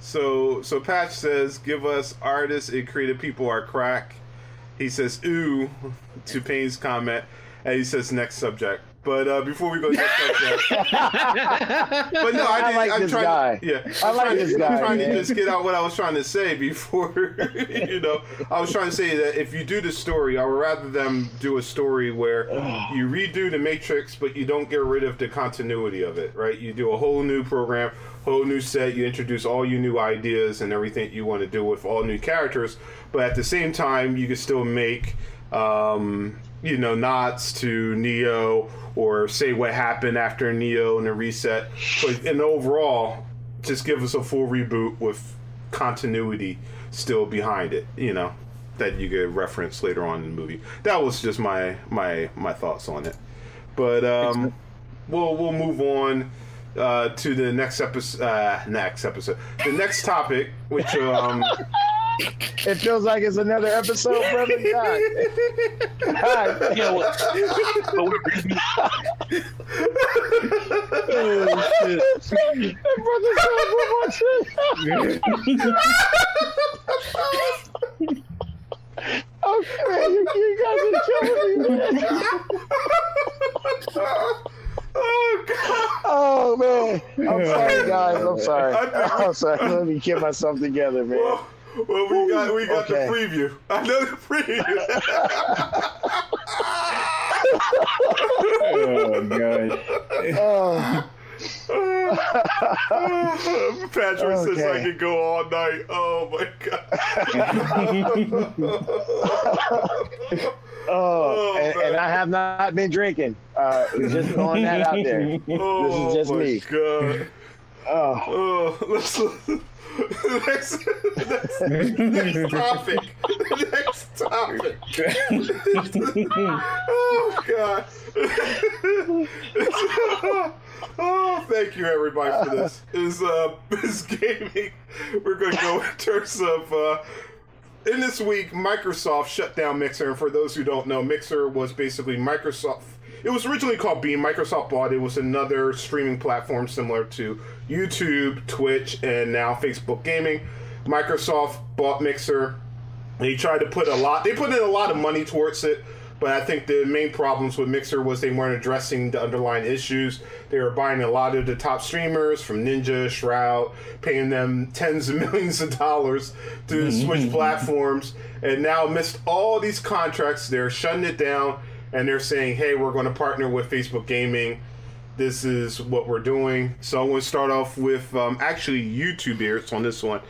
So so Patch says, "Give us artists and creative people are crack." He says, "Ooh," to Payne's comment, and he says, "Next subject." But uh, before we go to but no, I, I didn't, like I'm this trying guy. To, yeah, I I'm like trying, this I'm guy, trying to just get out what I was trying to say before. you know, I was trying to say that if you do the story, I would rather them do a story where you redo the Matrix, but you don't get rid of the continuity of it. Right? You do a whole new program, whole new set. You introduce all your new ideas and everything you want to do with all new characters, but at the same time, you can still make. Um, you know, nods to Neo or say what happened after Neo and the reset. But in overall, just give us a full reboot with continuity still behind it, you know, that you could reference later on in the movie. That was just my my my thoughts on it. But um we'll we'll move on uh, to the next episode uh, next episode. The next topic, which um It feels like it's another episode, brother. God. God. Yeah, well, but we're Oh, shit. That brother's so much. Okay, man, you, you guys are killing me, man. Oh god. Oh man, I'm sorry, guys. I'm sorry. I think- I'm sorry. Let me get myself together, man. Well, we got we got Okay. the preview. I know the preview. Oh god. Oh, Patrick says I Okay. could go all night. Oh my god. oh, and, and I have not been drinking. Uh, just throwing that out there. Oh this is just my me. god. Oh, Oh, let's next, next, next topic. Next topic. oh God. oh, thank you everybody for this. Is uh, is gaming. We're gonna go in terms of. Uh, in this week, Microsoft shut down Mixer, and for those who don't know, Mixer was basically Microsoft. It was originally called Beam. Microsoft bought it. It was another streaming platform similar to YouTube, Twitch, and now Facebook Gaming. Microsoft bought Mixer. They tried to put a lot. They put in a lot of money towards it, but I think the main problems with Mixer was they weren't addressing the underlying issues. They were buying a lot of the top streamers from Ninja, Shroud, paying them tens of millions of dollars to mm-hmm. switch platforms, and now missed all these contracts, they're shutting it down and they're saying, "Hey, we're going to partner with Facebook Gaming." This is what we're doing. So I'm going to start off with um, actually Two Beards on this one.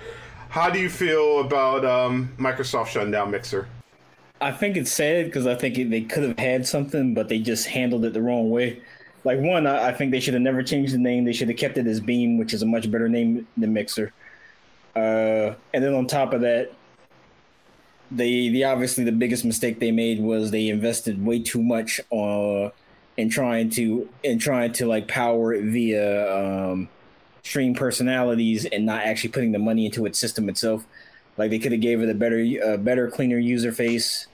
How do you feel about um, Microsoft shutting down Mixer? I think it's sad because I think it, they could have had something, but they just handled it the wrong way. Like one, I, I think they should have never changed the name. They should have kept it as Beam, which is a much better name than Mixer. Uh, and then on top of that, they the obviously the biggest mistake they made was they invested way too much uh, in trying to and trying to like power it via um, stream personalities and not actually putting the money into its system itself. Like they could have gave it a better, uh, better, cleaner user face,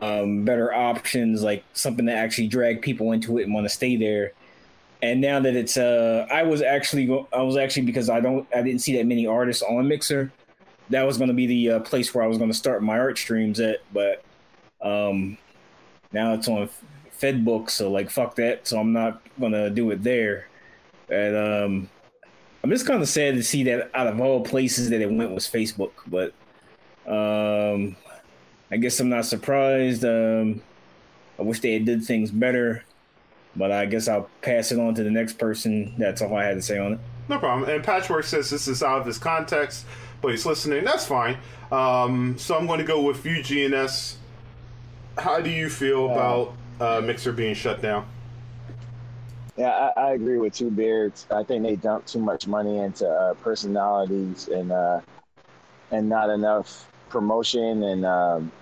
um, better options, like something that actually drag people into it and want to stay there. And now that it's, uh, I was actually, I was actually because I don't, I didn't see that many artists on Mixer. That was going to be the uh, place where I was going to start my art streams at, but um, now it's on Fedbook, so like fuck that. So I'm not gonna do it there. And um, I'm just kind of sad to see that out of all places that it went was Facebook, but um, I guess I'm not surprised. Um, I wish they had did things better, but I guess I'll pass it on to the next person. That's all I had to say on it. No problem. And Patchwork says this is out of his context, but he's listening. That's fine. Um, so I'm going to go with you, GNS. How do you feel about uh, Mixer being shut down? Yeah, I, I agree with Two Beards. I think they dumped too much money into uh, personalities and uh, and not enough promotion and um,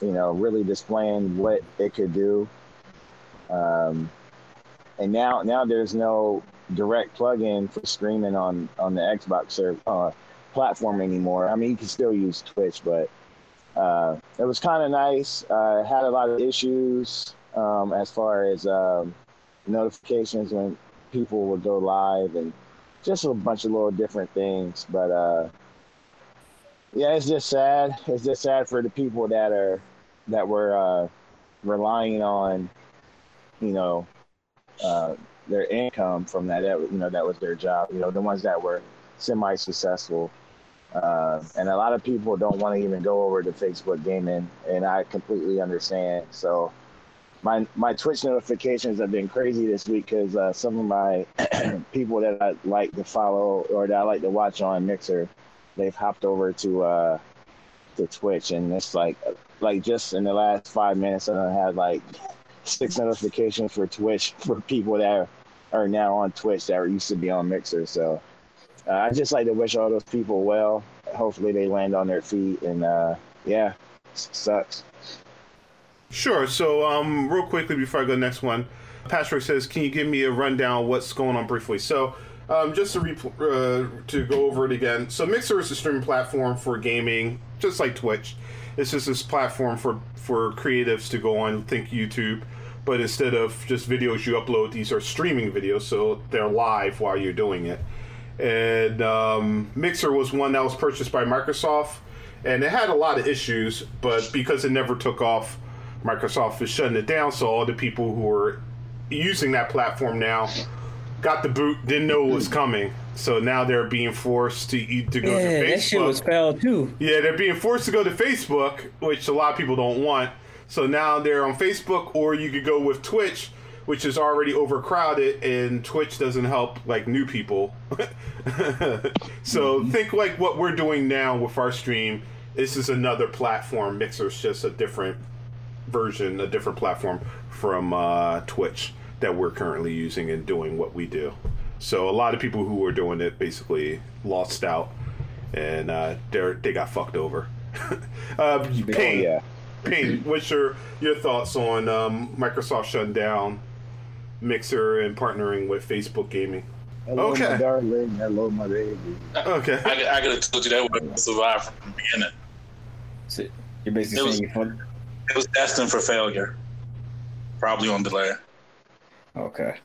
you know really displaying what it could do. Um, and now now there's no direct plug-in for streaming on on the Xbox serv- uh, platform anymore. I mean, you can still use Twitch, but uh, it was kind of nice. Uh, had a lot of issues um, as far as um, notifications when people would go live and just a bunch of little different things. But uh, yeah, it's just sad. It's just sad for the people that are that were uh, relying on, you know, uh, their income from that. You know that was their job. You know, the ones that were semi-successful. Uh, and a lot of people don't want to even go over to Facebook gaming, and I completely understand. So, my my Twitch notifications have been crazy this week because uh, some of my people that I like to follow or that I like to watch on Mixer, they've hopped over to uh, to Twitch, and it's like like just in the last five minutes, I had like six notifications for Twitch for people that are now on Twitch that used to be on Mixer. So uh, I just like to wish all those people well. Hopefully they land on their feet, and uh, yeah, sucks. Sure. So, um, real quickly before I go next one, Patrick says, "Can you give me a rundown what's going on briefly?" So, um, just to re- uh, to go over it again. So, Mixer is a streaming platform for gaming, just like Twitch. It's just this platform for for creatives to go on, think YouTube, but instead of just videos you upload, these are streaming videos, so they're live while you're doing it. And um, Mixer was one that was purchased by Microsoft, and it had a lot of issues, but because it never took off, Microsoft is shutting it down. So all the people who are using that platform now got the boot, didn't know it was coming. So now they're being forced to to go yeah, to Facebook. that shit was foul too. Yeah, they're being forced to go to Facebook, which a lot of people don't want. So now they're on Facebook, or you could go with Twitch, which is already overcrowded, and Twitch doesn't help like new people. so mm-hmm. think like what we're doing now with our stream. This is another platform. Mixer's just a different version, a different platform from uh, Twitch that we're currently using and doing what we do. So a lot of people who were doing it basically lost out, and uh, they they got fucked over. uh, Payne, Oh, yeah. Payne, what's your your thoughts on um, Microsoft shutting down Mixer and partnering with Facebook Gaming? Hello, Okay. my darling. Hello, my baby. Okay. I, I could have told you that would survive from the beginning. So you're basically It was- saying you fuck- It was destined for failure. Probably on delay. Okay.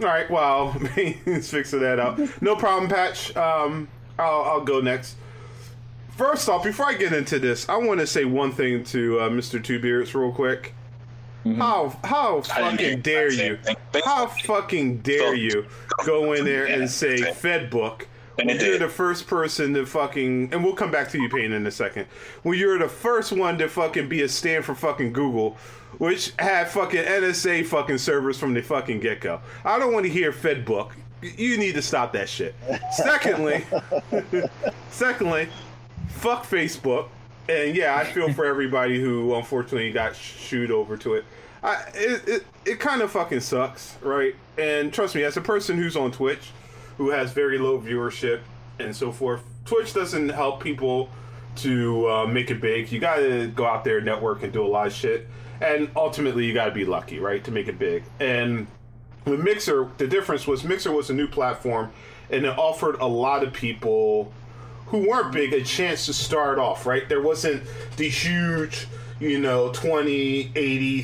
All right. Well, he's fixing that out. No problem, Patch. Um, I'll, I'll go next. First off, before I get into this, I want to say one thing to uh, Mr. Two Beards real quick. How how fucking dare you? How fucking dare you go in there and say Yeah. Fedbook And when you're did. the first person to fucking and we'll come back to you Payne in a second. When you're the first one to fucking be a stand for fucking Google, which had fucking NSA fucking servers from the fucking get go. I don't want to hear Fedbook. You need to stop that shit. Secondly, secondly, fuck Facebook. And yeah, I feel for everybody who unfortunately got shooed over to it. I, it it, it kind of fucking sucks, right? And trust me, as a person who's on Twitch, who has very low viewership and so forth, Twitch doesn't help people to uh, make it big. You gotta go out there, network, and do a lot of shit. And ultimately, you gotta be lucky, right, to make it big. And with Mixer, the difference was Mixer was a new platform, and it offered a lot of people who weren't big a chance to start off, right? There wasn't the huge, you know, 20, 80,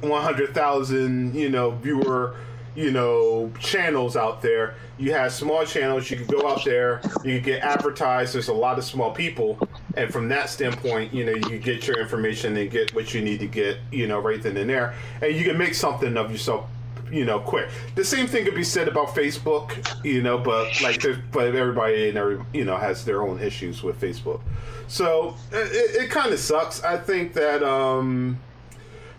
100,000, you know, viewer, you know, channels out there. You have small channels, you could go out there, you get advertised. There's a lot of small people. And from that standpoint, you know, you get your information and get what you need to get, you know, right then and there. And you can make something of yourself you know, quick. The same thing could be said about Facebook, you know, but like, but everybody and every, you know, has their own issues with Facebook. So it, it kind of sucks. I think that um,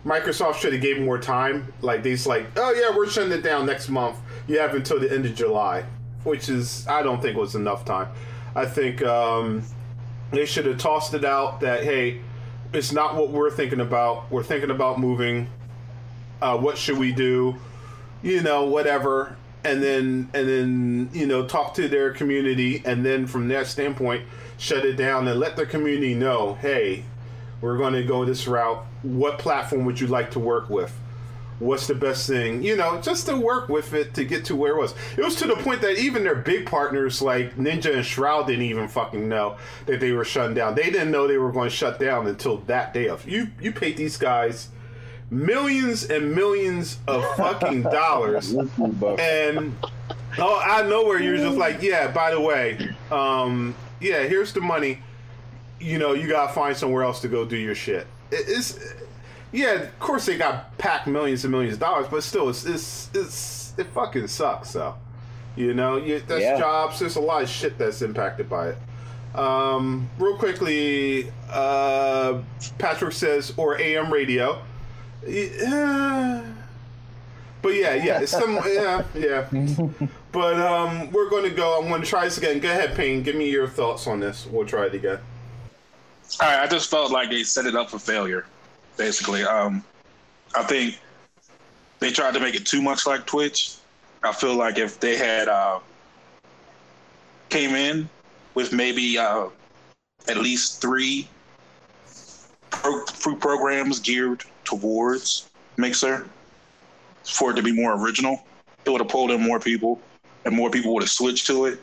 Microsoft should have gave more time. Like they's like, oh yeah, we're shutting it down next month. You have until the end of July, which is I don't think was enough time. I think um, they should have tossed it out that hey, it's not what we're thinking about. We're thinking about moving. Uh, what should we do? you know, whatever, and then and then you know talk to their community, and then from that standpoint, shut it down and let the community know, hey, we're going to go this route. What platform would you like to work with? What's the best thing? You know, just to work with it to get to where it was. It was to the point that even their big partners like Ninja and Shroud didn't even fucking know that they were shutting down. They didn't know they were going to shut down until that day of. You you paid these guys millions and millions of fucking dollars and Oh, I know where you're just like, yeah. By the way, um, yeah. Here's the money. You know, you gotta find somewhere else to go do your shit. It, it's, yeah. Of course, they got packed millions and millions of dollars, but still, it's it's, it's it fucking sucks. So, you know, you, that's Yeah. jobs. There's a lot of shit that's impacted by it. Um, real quickly, uh, Patrick says, or AM radio. Yeah. But yeah, yeah, it's some, yeah, yeah. But um, we're going to go. I'm going to try this again. Go ahead, Payne. Give me your thoughts on this. We'll try it again. Right, I just felt like they set it up for failure, basically. Um, I think they tried to make it too much like Twitch. I feel like if they had uh, came in with maybe uh, at least three pro- programs geared towards Mixer for it to be more original, it would have pulled in more people, and more people would have switched to it.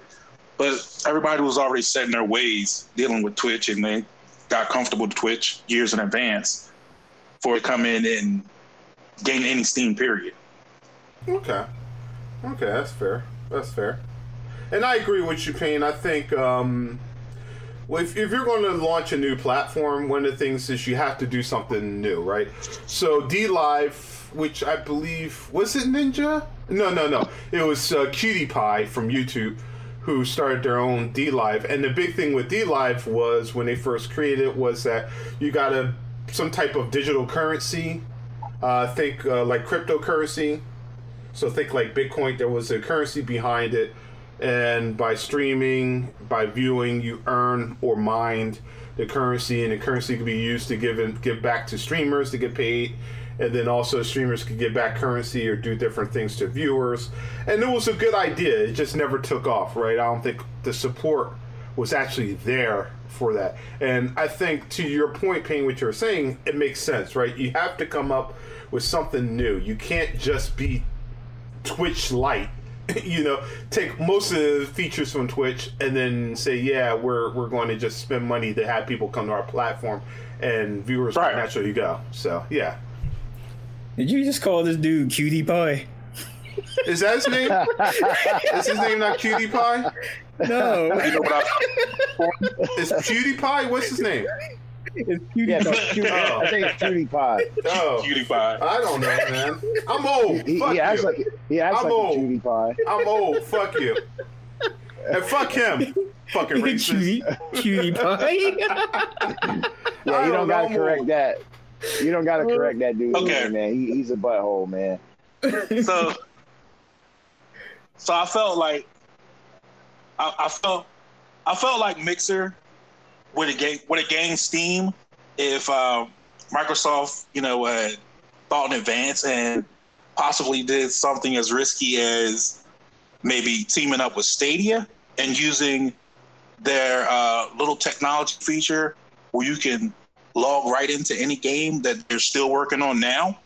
But everybody was already set in their ways dealing with Twitch, and they got comfortable to Twitch years in advance for to come in and gain any steam. Period. Okay. Okay, that's fair. That's fair. And I agree with you, Payne. I think um, well, if, if you're going to launch a new platform, one of the things is you have to do something new, right? So D Live, which I believe was it Ninja? No, no, no. It was uh, Cutie Pie from YouTube who started their own D Live. And the big thing with D Live was when they first created it was that you got a some type of digital currency. Uh, think uh, like cryptocurrency. So think like Bitcoin. There was a currency behind it, and by streaming, by viewing, you earn or mine the currency, and the currency could be used to give and give back to streamers to get paid, and then also streamers could give back currency or do different things to viewers. And it was a good idea. It just never took off, right? I don't think the support was actually there for that. And I think to your point, Payne, what you're saying, it makes sense, right? You have to come up with something new. You can't just be Twitch light. you know, take most of the features from Twitch and then say, yeah, we're we're going to just spend money to have people come to our platform and viewers Right. naturally go. So yeah. Did you just call this dude Cutie Pie? Is that his name? Is his name not Cutie Pie? No, You know what I, Is Cutie Pie? What's his name? it's Cutie Yeah, Pie. no, cutie, oh. I think it's cutie pie. Oh, cutie pie. I don't know, man. I'm old. He, Fuck he acts you. like he acts I'm like old. a cutie pie. I'm old. Fuck you. And fuck him. Fucking racist. Cutie, cutie Pie. Yeah, I you don't don't gotta correct that. You don't gotta correct that dude, Okay. man. He, he's a butthole, man. so so I felt like I, I felt I felt like Mixer would have gained would have gained steam if uh, Microsoft you know uh, thought in advance and possibly did something as risky as maybe teaming up with Stadia and using their uh, little technology feature where you can log right into any game that they're still working on now.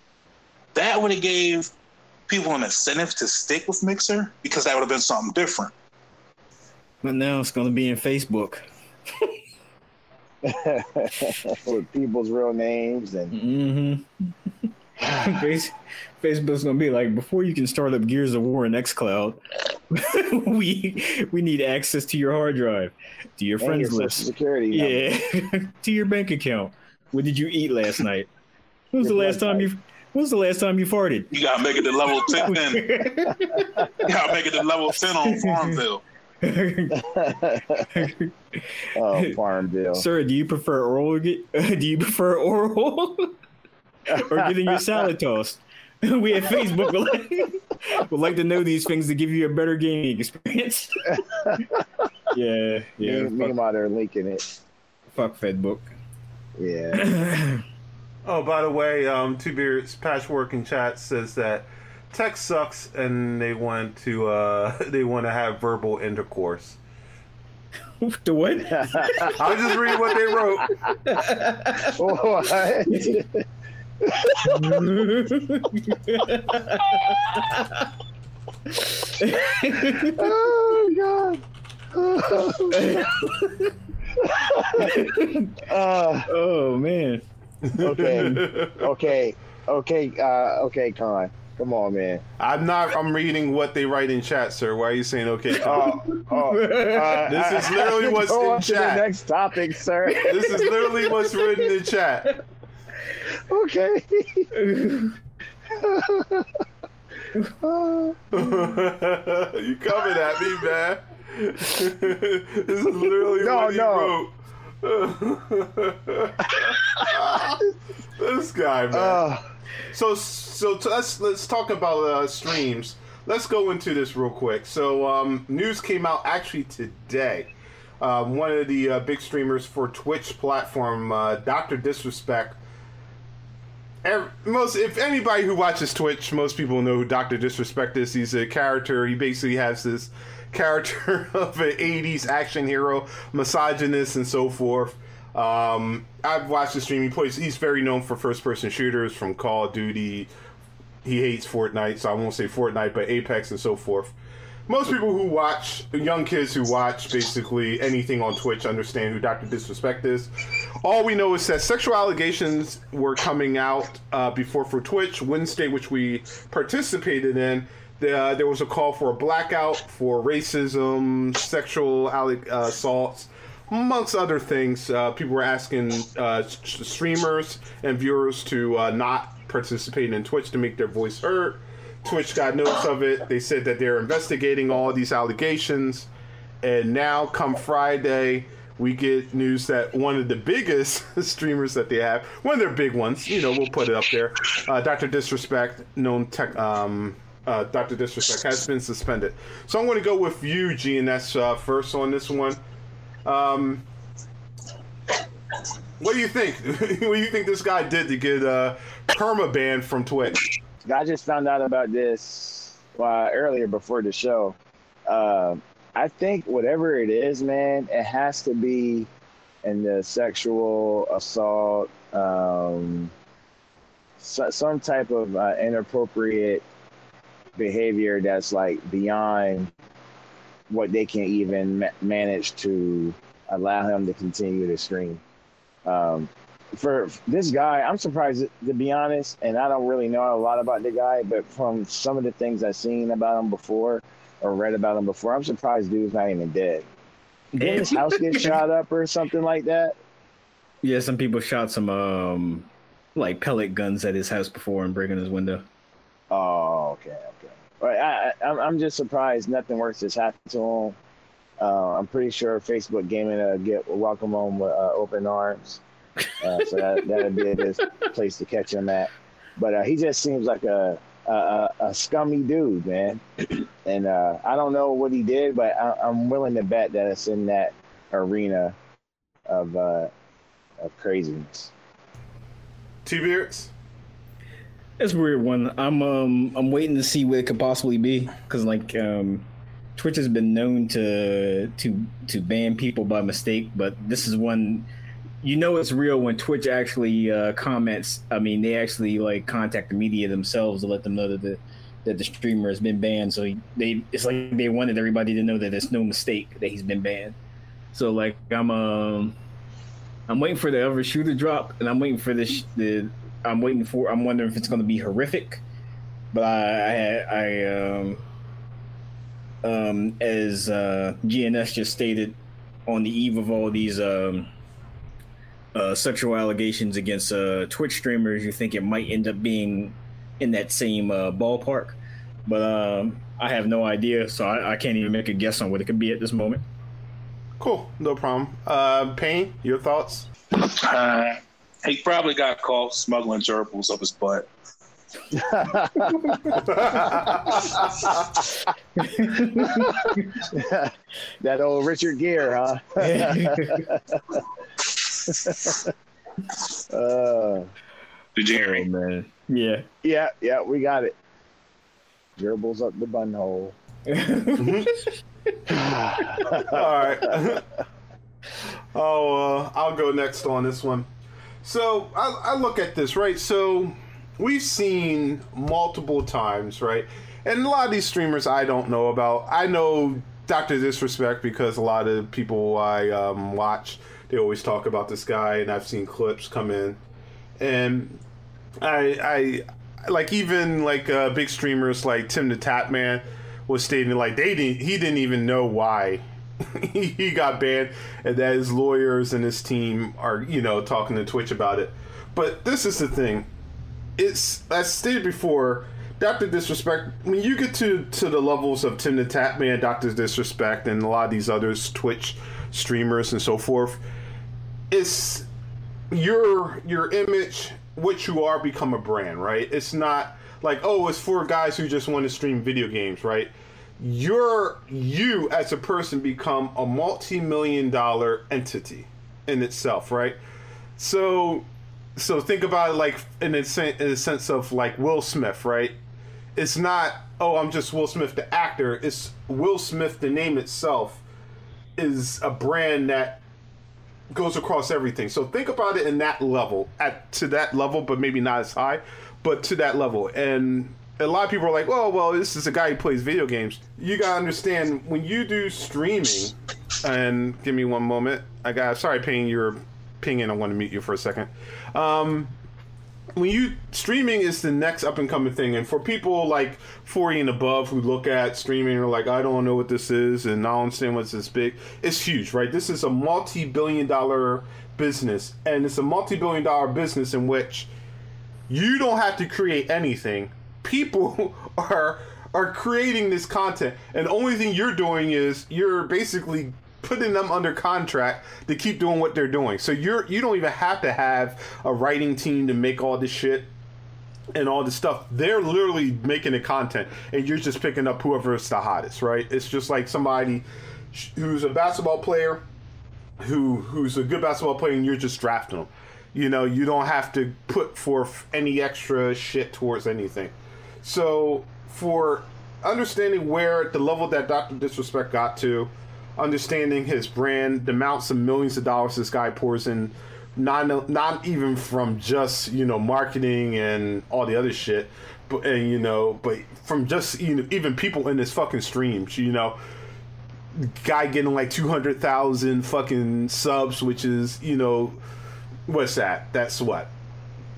That would have gave people an incentive to stick with Mixer because that would have been something different. But now it's going to be in Facebook. With people's real names and Mm-hmm. Facebook's going to be like, before you can start up Gears of War and XCloud, we we need access to your hard drive, to your and friends social list. security. Yeah, to your bank account. What did you eat last night? When was the last time you? When was the last time you farted? You gotta make it to level ten. you gotta make it to level ten on Farmville. oh, Farmville. Sir, do you prefer oral? Do you prefer oral or getting your salad tossed? We at Facebook would like, would like to know these things to give you a better gaming experience. yeah, yeah. Me, me and my are linking it. fuck Facebook. Yeah. Oh, by the way, um, Two Beards Patchwork in chat says that tech sucks and they want to uh, they want to have verbal intercourse. the what? I was just read what they wrote. What? oh God. Uh, oh man. okay, okay, okay, uh, okay, Con. Come on, man. I'm not. I'm reading what they write in chat, sir. Why are you saying okay? Oh, oh, uh, This is literally what's go in on to chat. the next topic, sir. this is literally what's written in chat. okay. you coming at me, man? This is literally No, what he no. wrote. this guy, man. Uh, So so t- let's let's talk about uh, streams. Let's go into this real quick. So um, news came out actually today. Um, one of the uh, big streamers for Twitch platform, uh, Doctor Disrespect. Ev- most if anybody who watches Twitch, most people know who Doctor Disrespect is. He's a character. He basically has this character of an '80s action hero, misogynist, and so forth. Um, I've watched the stream. Plays. He's very known for first-person shooters from Call of Duty. He hates Fortnite, so I won't say Fortnite, but Apex and so forth. Most people who watch, young kids who watch basically anything on Twitch, understand who Dr. Disrespect is. All we know is that sexual allegations were coming out uh, before for Twitch Wednesday, which we participated in. Uh, there was a call for a blackout for racism, sexual uh, assaults, amongst other things. Uh, people were asking uh, streamers and viewers to uh, not participate in Twitch to make their voice heard. Twitch got notice of it. They said that they're investigating all these allegations. And now, come Friday, we get news that one of the biggest streamers that they have, one of their big ones, you know, we'll put it up there, uh, Dr. Disrespect, known tech, um, uh, Dr. Disrespect, has been suspended. So I'm going to go with you, GNS, uh, first on this one. Um, what do you think? what do you think this guy did to get uh, perma banned from Twitch? I just found out about this uh, earlier before the show. Uh, I think whatever it is, man, it has to be in the sexual assault, um, so, some type of uh, inappropriate behavior that's like beyond what they can even ma- manage to allow him to continue to stream. Um, for this guy, I'm surprised to be honest, and I don't really know a lot about the guy, but from some of the things I've seen about him before or read about him before, I'm surprised dude's not even dead. Didn't his house get shot up or something like that? Yeah, some people shot some um like pellet guns at his house before and breaking his window. Oh, okay, okay. But I, I, I'm- I'm just surprised nothing worse has happened to him. Uh, I'm pretty sure Facebook Gaming uh, get welcome him with uh, open arms. Uh, so that that'd be a good place to catch him at. But uh, he just seems like a a, a, a scummy dude, man. and uh, I don't know what he did, but I, I'm willing to bet that it's in that arena of uh, of craziness. T Beards? It's a weird one. I'm um I'm waiting to see what it could possibly be because like um Twitch has been known to to to ban people by mistake, but this is one you know it's real when Twitch actually uh, comments. I mean, they actually like contact the media themselves to let them know that the that the streamer has been banned. So they it's like they wanted everybody to know that it's no mistake that he's been banned. So like I'm um I'm waiting for the other shoe to drop, and I'm waiting for this the I'm waiting for. I'm wondering if it's going to be horrific, but I, I, I um, um, as uh, GNS just stated, on the eve of all these um, uh, sexual allegations against uh, Twitch streamers, you think it might end up being in that same uh, ballpark, but um, I have no idea, so I, I can't even make a guess on what it could be at this moment. Cool, no problem. Uh, Payne, your thoughts? He probably got caught smuggling gerbils up his butt. that old Richard Gere, huh? uh, Did you hear me? man, yeah. yeah, yeah, we got it. Gerbils up the bun hole. All right. oh, uh, I'll go next on this one. So I, I look at this right. So we've seen multiple times, right? And a lot of these streamers I don't know about. I know Doctor Disrespect because a lot of people I um, watch they always talk about this guy, and I've seen clips come in, and I I like even like uh, big streamers like Tim the Tatman was stating like they didn't he didn't even know why he got banned and that his lawyers and his team are you know talking to Twitch about it. But this is the thing. It's as stated before, Doctor Disrespect. When you get to to the levels of Tim the Tatman, Doctor Disrespect, and a lot of these others Twitch streamers and so forth, it's your your image, what you are, become a brand, right? It's not like oh, it's for guys who just want to stream video games, right? You're you as a person become a multi-million dollar entity in itself, right? So so think about it like in a, sen- in a sense of like Will Smith, right? It's not oh I'm just Will Smith the actor. It's Will Smith the name itself is a brand that goes across everything. So think about it in that level, at to that level, but maybe not as high, but to that level. And a lot of people are like, "Oh, well, this is a guy who plays video games." You gotta understand when you do streaming. And give me one moment. I got sorry, paying your pinging. I want to mute you for a second. Um, when you streaming is the next up and coming thing, and for people like forty and above who look at streaming are like, I don't know what this is, and I don't understand what's this big. It's huge, right? This is a multi-billion dollar business, and it's a multi-billion dollar business in which you don't have to create anything. People are are creating this content, and the only thing you're doing is you're basically putting them under contract to keep doing what they're doing. So you're you don't even have to have a writing team to make all this shit and all this stuff. They're literally making the content, and you're just picking up whoever's the hottest, right? It's just like somebody who's a basketball player who who's a good basketball player, and you're just drafting them. You know, you don't have to put forth any extra shit towards anything. So for understanding where the level that Doctor Disrespect got to understanding his brand, the amounts of millions of dollars this guy pours in, not not even from just you know marketing and all the other shit, but and you know, but from just you know even people in his fucking streams, you know, guy getting like two hundred thousand fucking subs, which is you know, what's that? That's what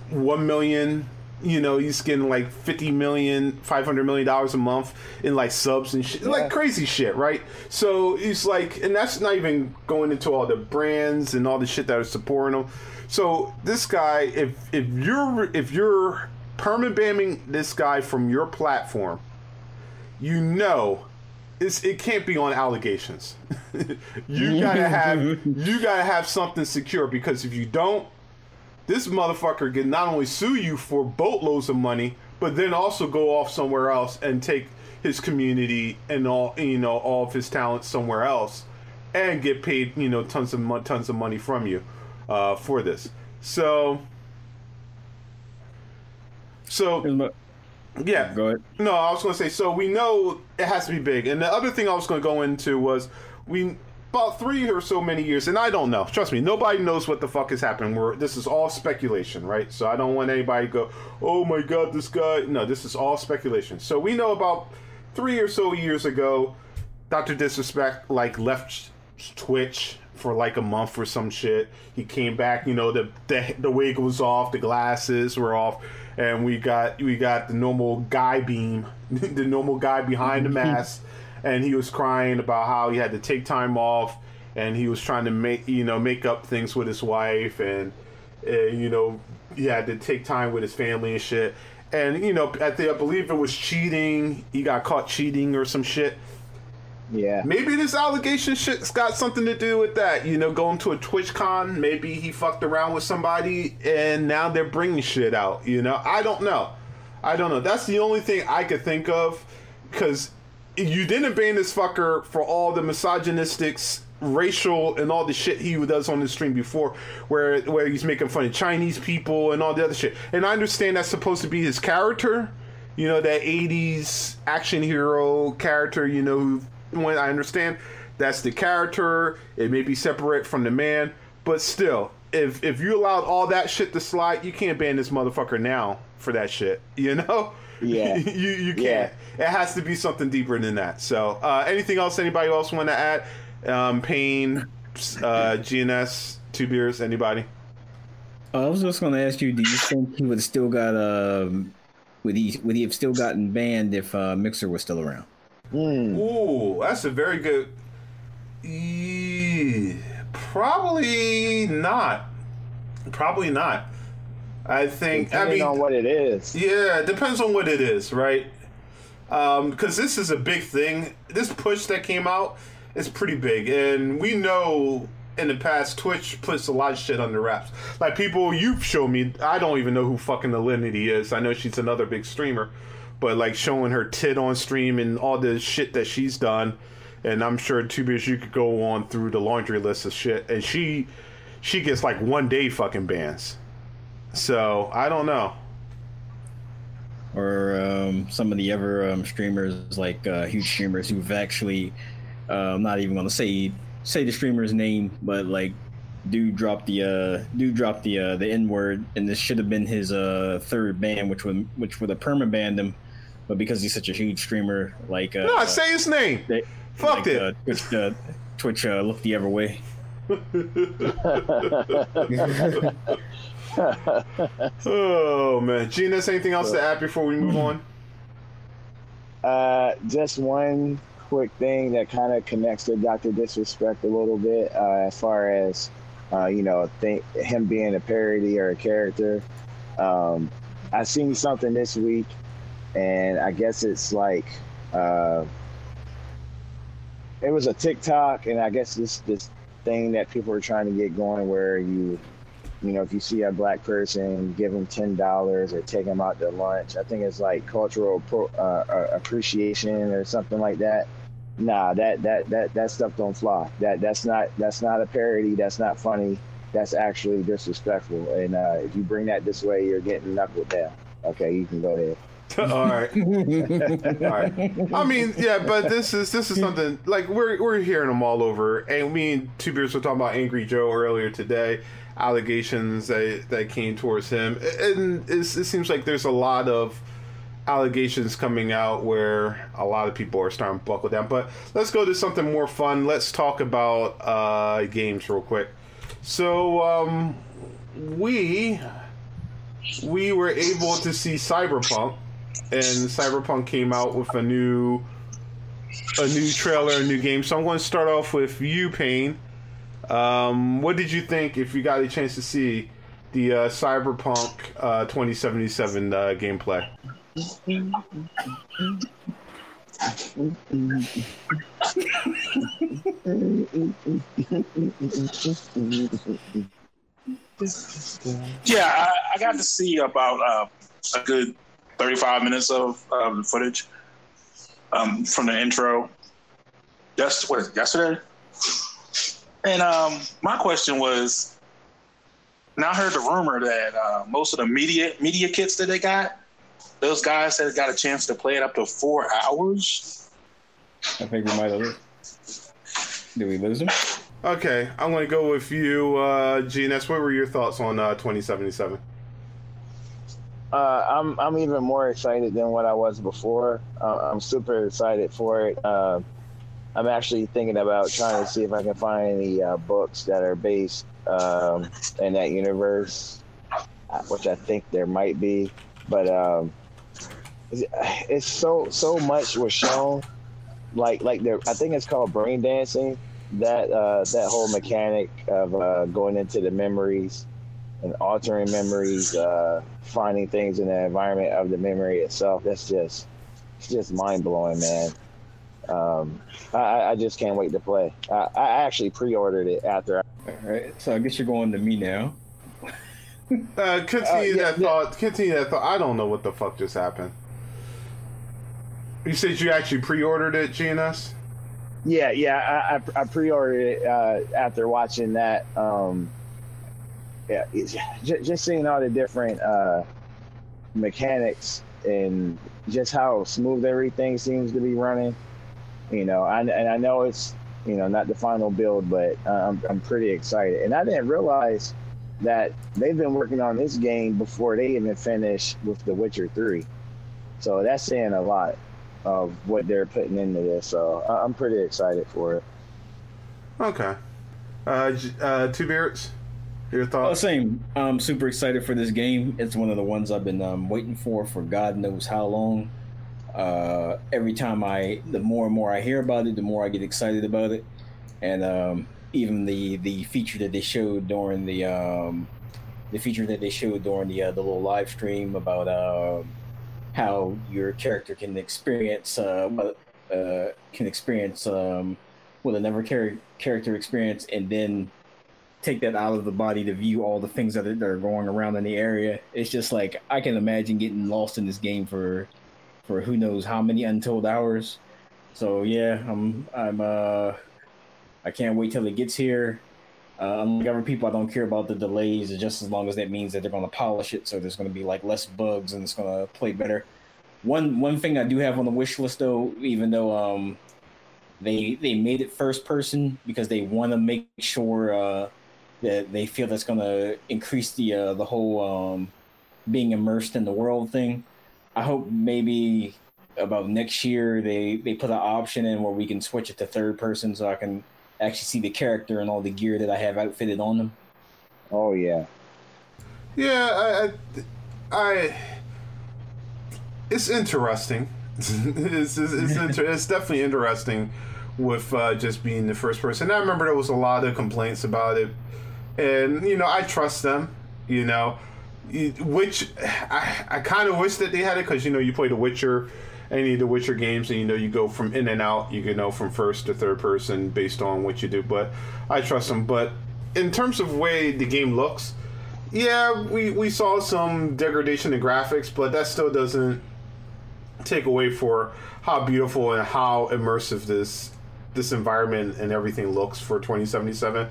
one million you know he's getting like 50 million 500 million dollars a month in like subs and shit yeah. like crazy shit right? So he's like and that's not even going into all the brands and all the shit that are supporting him so this guy if if you're if you're permanent banning this guy from your platform you know it's, it can't be on allegations. You gotta have you gotta have something secure because if you don't this motherfucker can not only sue you for boatloads of money, but then also go off somewhere else and take his community and all you know all of his talents somewhere else, and get paid you know tons of tons of money from you uh, for this. So, so yeah. Go ahead. No, I was going to say. So we know it has to be big, and the other thing I was going to go into was we about three or so many years, and I don't know. Trust me, nobody knows what the fuck is happening. We're, this is all speculation, right? So I don't want anybody to go, "Oh my god, this guy." No, this is all speculation. So we know about three or so years ago, Doctor Disrespect like left Twitch for like a month or some shit. He came back, you know, the the, the wig was off, the glasses were off, and we got we got the normal guy beam, the normal guy behind the mask and he was crying about how he had to take time off and he was trying to make you know make up things with his wife and uh, you know he had to take time with his family and shit. And you know at the I believe it was cheating. He got caught cheating or some shit. Yeah. Maybe this allegation shit's got something to do with that. You know going to a TwitchCon maybe he fucked around with somebody and now they're bringing shit out you know? I don't know. I don't know. That's the only thing I could think of because you didn't ban this fucker for all the misogynistic, racial, and all the shit he does on the stream before, where where he's making fun of Chinese people and all the other shit. And I understand that's supposed to be his character, you know, that '80s action hero character. You know, when I understand that's the character, it may be separate from the man, but still, if if you allowed all that shit to slide, you can't ban this motherfucker now for that shit. You know. Yeah. you you can't. Yeah. It has to be something deeper than that. So, uh, anything else? Anybody else want to add? Um, Payne, uh, GNS, two beers. Anybody? I was just going to ask you: Do you think he would still got a would he would he have still gotten banned if uh, Mixer was still around? Hmm. Ooh, that's a very good. E- probably not. Probably not. I think. I mean, on what it is. yeah, it depends on what it is, right? Um, because this is a big thing. This push that came out is pretty big, and we know in the past Twitch puts a lot of shit under wraps. Like people, you've shown me. I don't even know who fucking Alinity is. I know she's another big streamer, but like showing her tit on stream and all the shit that she's done. And I'm sure Tubius, you could go on through the laundry list of shit, and she she gets like one day fucking bans. So I don't know. Or um, some of the other um, streamers, like uh, huge streamers who've actually, uh, I'm not even gonna say say the streamer's name, but like, do drop the uh, do drop the uh, the N word, and this should have been his uh, third ban, which would which would have perma banned him, but because he's such a huge streamer, like uh, No, say his name. they, Fuck like, it. Uh, Twitch, uh, Twitch uh, look the other way. Oh man, Gina, anything else to add before we move on? Uh, just one quick thing that kind of connects to Doctor Disrespect a little bit, uh, as far as uh, you know, think him being a parody or a character. Um, I seen something this week, and I guess it's like uh, it was a TikTok, and I guess this this thing that people are trying to get going, where you you know, if you see a black person, give them ten dollars or take them out to lunch. I think it's like cultural pro, uh, uh, appreciation or something like that. Nah, that that that that stuff don't fly. That that's not that's not a parody. That's not funny. That's actually disrespectful. And uh, if you bring that this way, you're getting knuckled down. Okay, you can go ahead. All right, all right. I mean, yeah, but this is this is something like we're we're hearing them all over. And me and Two Beards were talking about Angry Joe earlier today. Allegations that that came towards him, and it seems like there's a lot of allegations coming out where a lot of people are starting to buckle down. But let's go to something more fun. Let's talk about uh, games real quick. So um, we we were able to see Cyberpunk, and Cyberpunk came out with a new a new trailer, a new game. So I'm going to start off with you, Payne. Um, what did you think if you got a chance to see the uh, Cyberpunk uh, 2077 uh, gameplay? Yeah, I, I got to see about uh, a good 35 minutes of, the footage um, from the intro. Yes, what yesterday? And um, my question was, now I heard the rumor that uh, most of the media media kits that they got, those guys that got a chance to play it up to four hours. I think we might have. Did we lose him? Okay, I'm going to go with you, uh, GNS. What were your thoughts on uh, 2077? Uh, I'm I'm even more excited than what I was before. Uh, I'm super excited for it. I'm actually thinking about trying to see if I can find any uh, books that are based um, in that universe, uh, which I think there might be. But um, it's, it's so so much was shown, like like there. I think it's called brain dancing. That uh, that whole mechanic of uh, going into the memories and altering memories, uh, finding things in the environment of the memory itself. That's just, it's just mind blowing, man. Um, I, I just can't wait to play. I, I actually pre-ordered it after. I, All right, so I guess you're going to me now. Uh, continue Uh, yeah, that yeah. thought. Continue that thought. I don't know what the fuck just happened. You said you actually pre-ordered it, GNS? yeah, yeah, I, I, I pre-ordered it uh, after watching that. Um, yeah, just, just seeing all the different uh, mechanics and just how smooth everything seems to be running. You know, I, and I know it's you know not the final build, but uh, I'm I'm pretty excited. And I didn't realize that they've been working on this game before they even finished with The Witcher Three. So that's saying a lot of what they're putting into this. So I- I'm pretty excited for it. Okay. Uh, uh, Two Beards, Your Oh, thoughts? same. I'm super excited for this game. It's one of the ones I've been um, waiting for for God knows how long. Uh, every time I, the more and more I hear about it, the more I get excited about it. And um, even the the feature that they showed during the um, the feature that they showed during the uh, the little live stream about uh, how your character can experience uh, uh, can experience um, what another char- character experience, and then take that out of the body to view all the things that are going around in the area. It's just like I can imagine getting lost in this game for for who knows how many untold hours. So yeah, I'm I'm uh I can't wait till it gets here. Uh, unlike other people, I don't care about the delays, just as long as that means that they're going to polish it, so there's going to be like less bugs and it's going to play better. One one thing I do have on the wish list though, even though um they they made it first person because they want to make sure uh that they feel that's going to increase the uh, the whole um, being immersed in the world thing. I hope maybe about next year they they put an option in where we can switch it to third person so I can actually see the character and all the gear that I have outfitted on them. Oh yeah. Yeah, I, I, I it's interesting. it's, it's, it's, inter- it's definitely interesting with uh, just being the first person. I remember there was a lot of complaints about it, and you know I trust them. You know, You- which I, I kind of wish that they had it because you know you play The Witcher, any of the Witcher games, and you know you go from in and out. You can know from first to third person based on what you do. But I trust them. But in terms of way the game looks, yeah, we, we saw some degradation in graphics, but that still doesn't take away for how beautiful and how immersive this this environment and everything looks for 2077.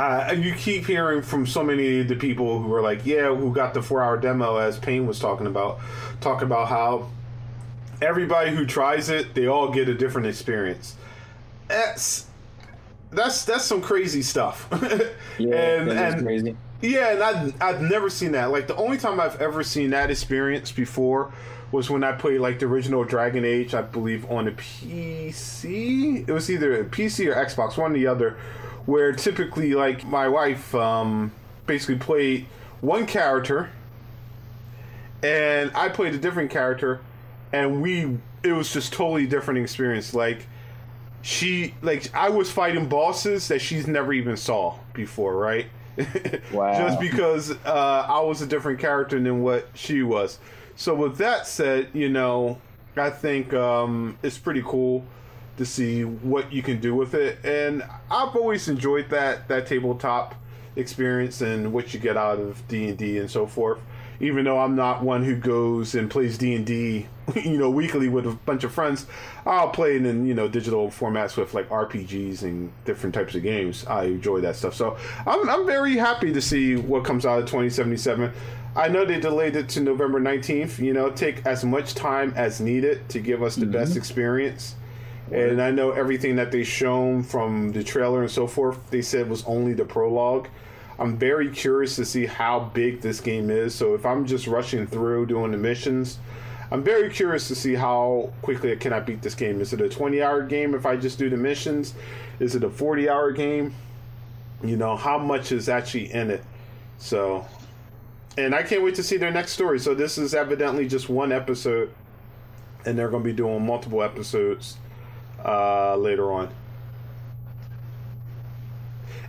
Uh, you keep hearing from so many of the people who are like, yeah, who got the four hour demo, as Payne was talking about, talking about how everybody who tries it, they all get a different experience. That's that's that's some crazy stuff. and that is and crazy. yeah, and I've, I've never seen that. Like, the only time I've ever seen that experience before was when I played, like, the original Dragon Age, I believe, on a PC. It was either a PC or Xbox, one or the other, where typically, like, my wife um, basically played one character, and I played a different character, and we, it was just totally different experience. Like, she, like, I was fighting bosses that she's never even saw before, right? Wow. Just because uh, I was a different character than what she was. So with that said, you know, I think um, it's pretty cool to see what you can do with it, and I've always enjoyed that that tabletop experience and what you get out of D and D and so forth. Even though I'm not one who goes and plays D and D, you know, weekly with a bunch of friends, I'll play it in you know digital formats with like RPGs and different types of games. I enjoy that stuff, so I'm I'm very happy to see what comes out of 2077. I know they delayed it to November 19th. You know, take as much time as needed to give us the best mm-hmm. experience. And I know everything that they shown from the trailer and so forth, they said was only the prologue. I'm very curious to see how big this game is. So if I'm just rushing through doing the missions, I'm very curious to see how quickly I can I beat this game. Is it a 20 hour game if I just do the missions? Is it a 40 hour game? You know, how much is actually in it? So, and I can't wait to see their next story. So this is evidently just one episode, and they're going to be doing multiple episodes uh, later on.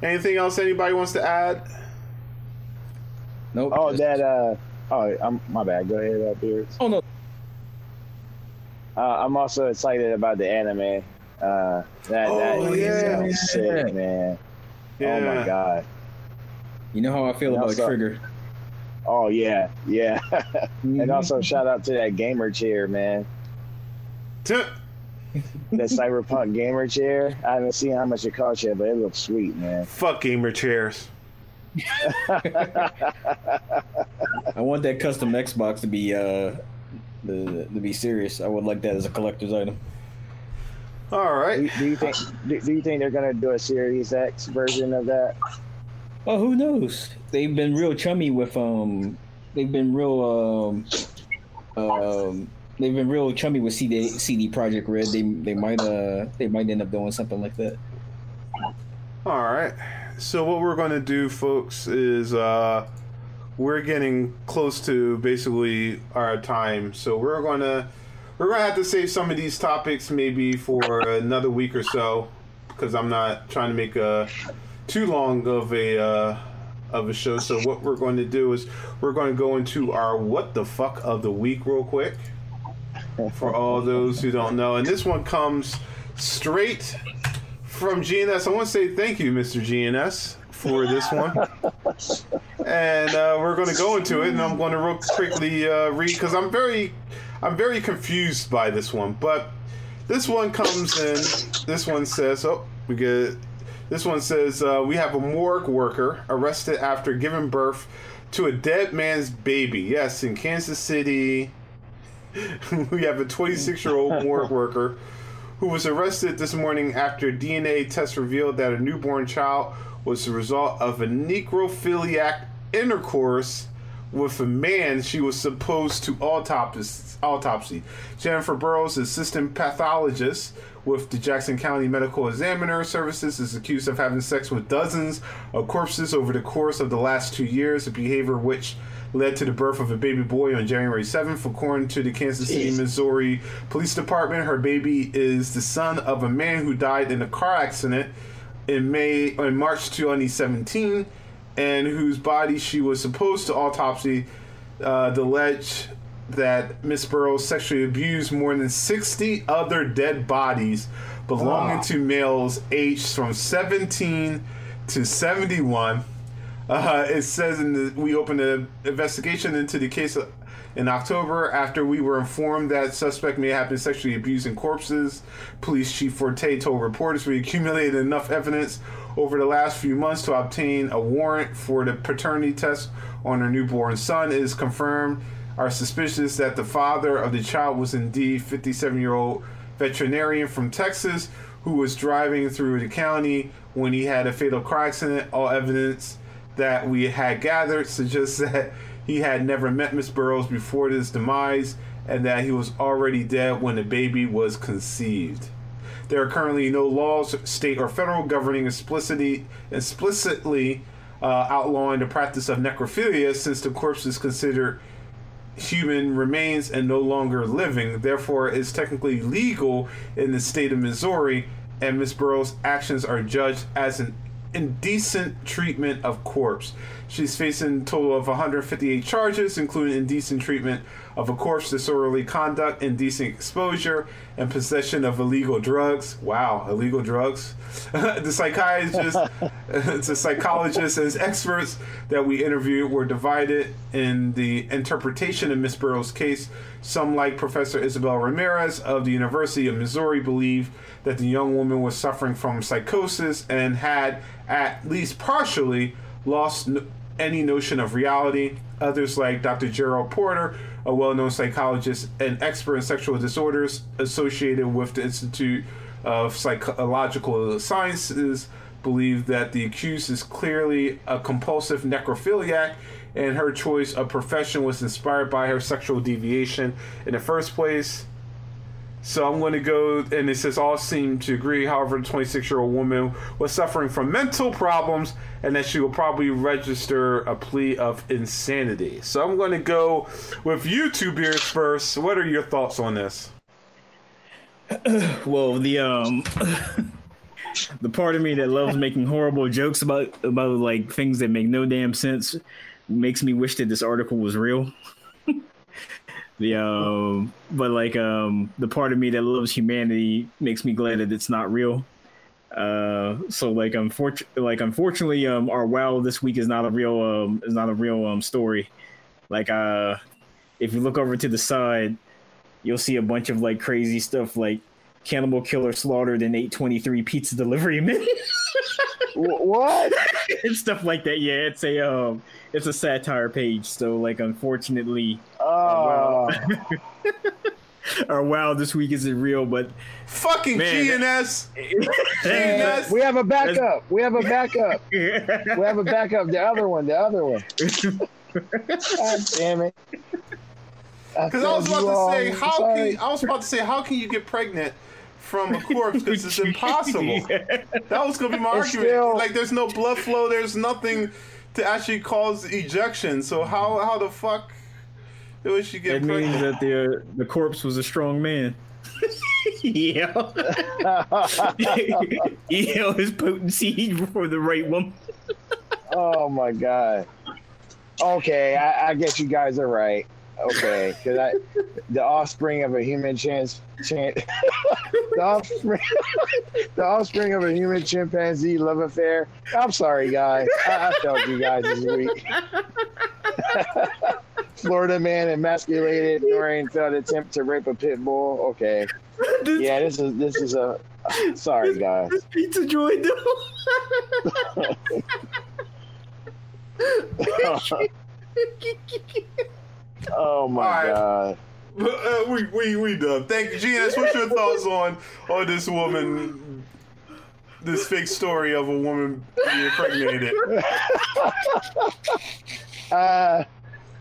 Anything else anybody wants to add? Nope. Oh, just- that. Uh, oh, I'm my bad. Go ahead, uh, Beards. Oh no. Uh, I'm also excited about the anime. Uh, that Oh, that yeah. sounds sick, man. Oh my god. You know how I feel And about also- Trigger. Oh yeah, yeah. and Mhm. also shout out to that gamer chair, man. T- That cyberpunk gamer chair. I haven't seen how much it costs yet, but it looks sweet, man. Fuck gamer chairs. I want that custom Xbox to be uh the, to be serious. I would like that as a collector's item. All right. do, you- do you think? Do, do you think they're gonna do a Series X version of that? Oh, who knows? They've been real chummy with um. They've been real um. Um. They've been real chummy with CD CD Projekt Red. They they might uh they might end up doing something like that. All right. So what we're going to do, folks, is uh, we're getting close to basically our time. So we're going to we're going to have to save some of these topics maybe for another week or so because I'm not trying to make a too long of a uh, of a show. So what we're going to do is we're going to go into our what the fuck of the week real quick for all those who don't know. And this one comes straight from GNS. I want to say thank you, Mr. GNS, for this one. and uh, we're going to go into it, and I'm going to real quickly uh, read because I'm very, I'm very confused by this one. But this one comes in. This one says, "Oh, we get." This one says uh, we have a morgue worker arrested after giving birth to a dead man's baby. Yes, in Kansas City, we have a 26 year old morgue worker who was arrested this morning after DNA tests revealed that a newborn child was the result of a necrophiliac intercourse with a man she was supposed to autopsy. autopsy. Jennifer Burrows, assistant pathologist with the Jackson County Medical Examiner Services, is accused of having sex with dozens of corpses over the course of the last two years, a behavior which led to the birth of a baby boy on January 7th. According to the Kansas City. Missouri Police Department, her baby is the son of a man who died in a car accident in May in March 2017, and whose body she was supposed to autopsy. Uh, the alleged that Miss Burrows sexually abused more than 60 other dead bodies belonging Wow. to males aged from 17 to 71. Uh, it says in the we opened an investigation into the case in October after we were informed that suspect may have been sexually abusing corpses. Police Chief Forte told reporters we accumulated enough evidence over the last few months to obtain a warrant for the paternity test on her newborn son. It is confirmed our suspicions that the father of the child was indeed 57 year old veterinarian from Texas who was driving through the county when he had a fatal car accident. All evidence that we had gathered suggests that he had never met Miss Burrows before this demise and that he was already dead when the baby was conceived. There are currently no laws, state or federal, governing explicitly, explicitly uh, outlawing the practice of necrophilia since the corpse is considered human remains and no longer living. Therefore, it's technically legal in the state of Missouri, and Miss Burrows' actions are judged as an indecent treatment of corpse. She's facing a total of 158 charges, including indecent treatment of a corpse, disorderly conduct, indecent exposure, and possession of illegal drugs. Wow, illegal drugs. the psychiatrist, the psychologists, and experts that we interviewed were divided in the interpretation of Miss Burrows' case. Some, like Professor Isabel Ramirez of the University of Missouri, believe that the young woman was suffering from psychosis and had, at least partially, lost any notion of reality. Others, like Dr. Gerald Porter, a well known psychologist and expert in sexual disorders associated with the Institute of Psychological Sciences, believe that the accused is clearly a compulsive necrophiliac and her choice of profession was inspired by her sexual deviation in the first place. So I'm going to go, and it says all seem to agree. However, the 26 year old woman was suffering from mental problems, and that she will probably register a plea of insanity. So I'm going to go with you Two Beards first. What are your thoughts on this? Well, the um, the part of me that loves making horrible jokes about about like things that make no damn sense makes me wish that this article was real. The um, but like um, the part of me that loves humanity makes me glad that it's not real. Uh, so like unfortunately, like unfortunately, um, our wow this week is not a real um, is not a real um story. Like uh, if you look over to the side, you'll see a bunch of like crazy stuff like cannibal killer slaughtered an 823 pizza delivery man what? and stuff like that yeah it's a um it's a satire page so like unfortunately Oh, our wow this week isn't real but Fucking Man, GNS! yeah, we have a backup. We have a backup. We have a backup. The other one. The other one. God damn it. Because I was about to say, how can I was about to say, how can you get pregnant from a corpse because it's impossible. That was gonna be my It's argument. still- Like, there's no blood flow. There's nothing to actually cause ejection. So how how the fuck would she get That means that the uh, the corpse was a strong man. yeah. he held his potency for the right woman. oh my god. Okay, I, I guess you guys are right. Okay, because I, the offspring of a human chance, chan the offspring, the offspring of a human chimpanzee love affair. I'm sorry, guys. I, I failed you guys this week. Florida man emasculated during failed attempt to rape a pit bull. Okay, This, yeah, this is this is a. Sorry, guys. this pizza joint. Oh my right. god. Uh, we we we done. Thank you, GS. What's your thoughts on on this woman? This fake story of a woman being impregnated. Uh,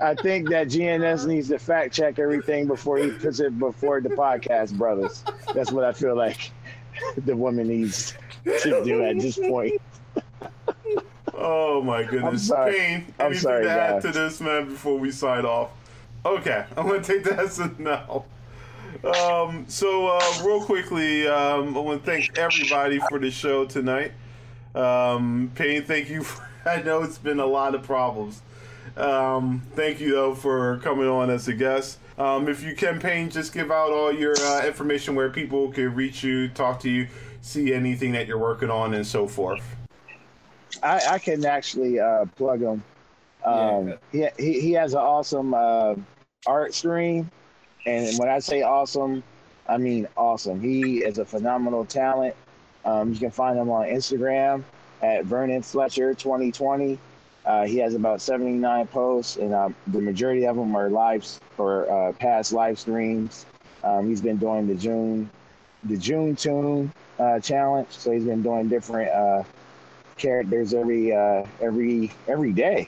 I think that GNS needs to fact check everything before he puts it before the podcast, brothers. That's what I feel like the woman needs to do at this point. Oh my goodness. sorry. Payne, I'm anything sorry, to add guys. to this, man, before we sign off? Okay, I'm gonna take that as a no. Um, so uh, real quickly, um, I want to thank everybody for the show tonight. Um, Payne, thank you. For, I know it's been a lot of problems. Um, thank you though for coming on as a guest. Um, if you can, Payne, just give out all your uh, information where people can reach you, talk to you, see anything that you're working on, and so forth. I, I can actually uh, plug him. Um, he, he he has an awesome uh, art stream, and when I say awesome, I mean awesome. He is a phenomenal talent. Um, you can find him on Instagram at Vernon Fletcher 2020. Uh, he has about 79 posts, and um, the majority of them are lives or uh, past live streams. Um, he's been doing the June, the June Tune uh, challenge, so he's been doing different uh, characters every uh, every every day.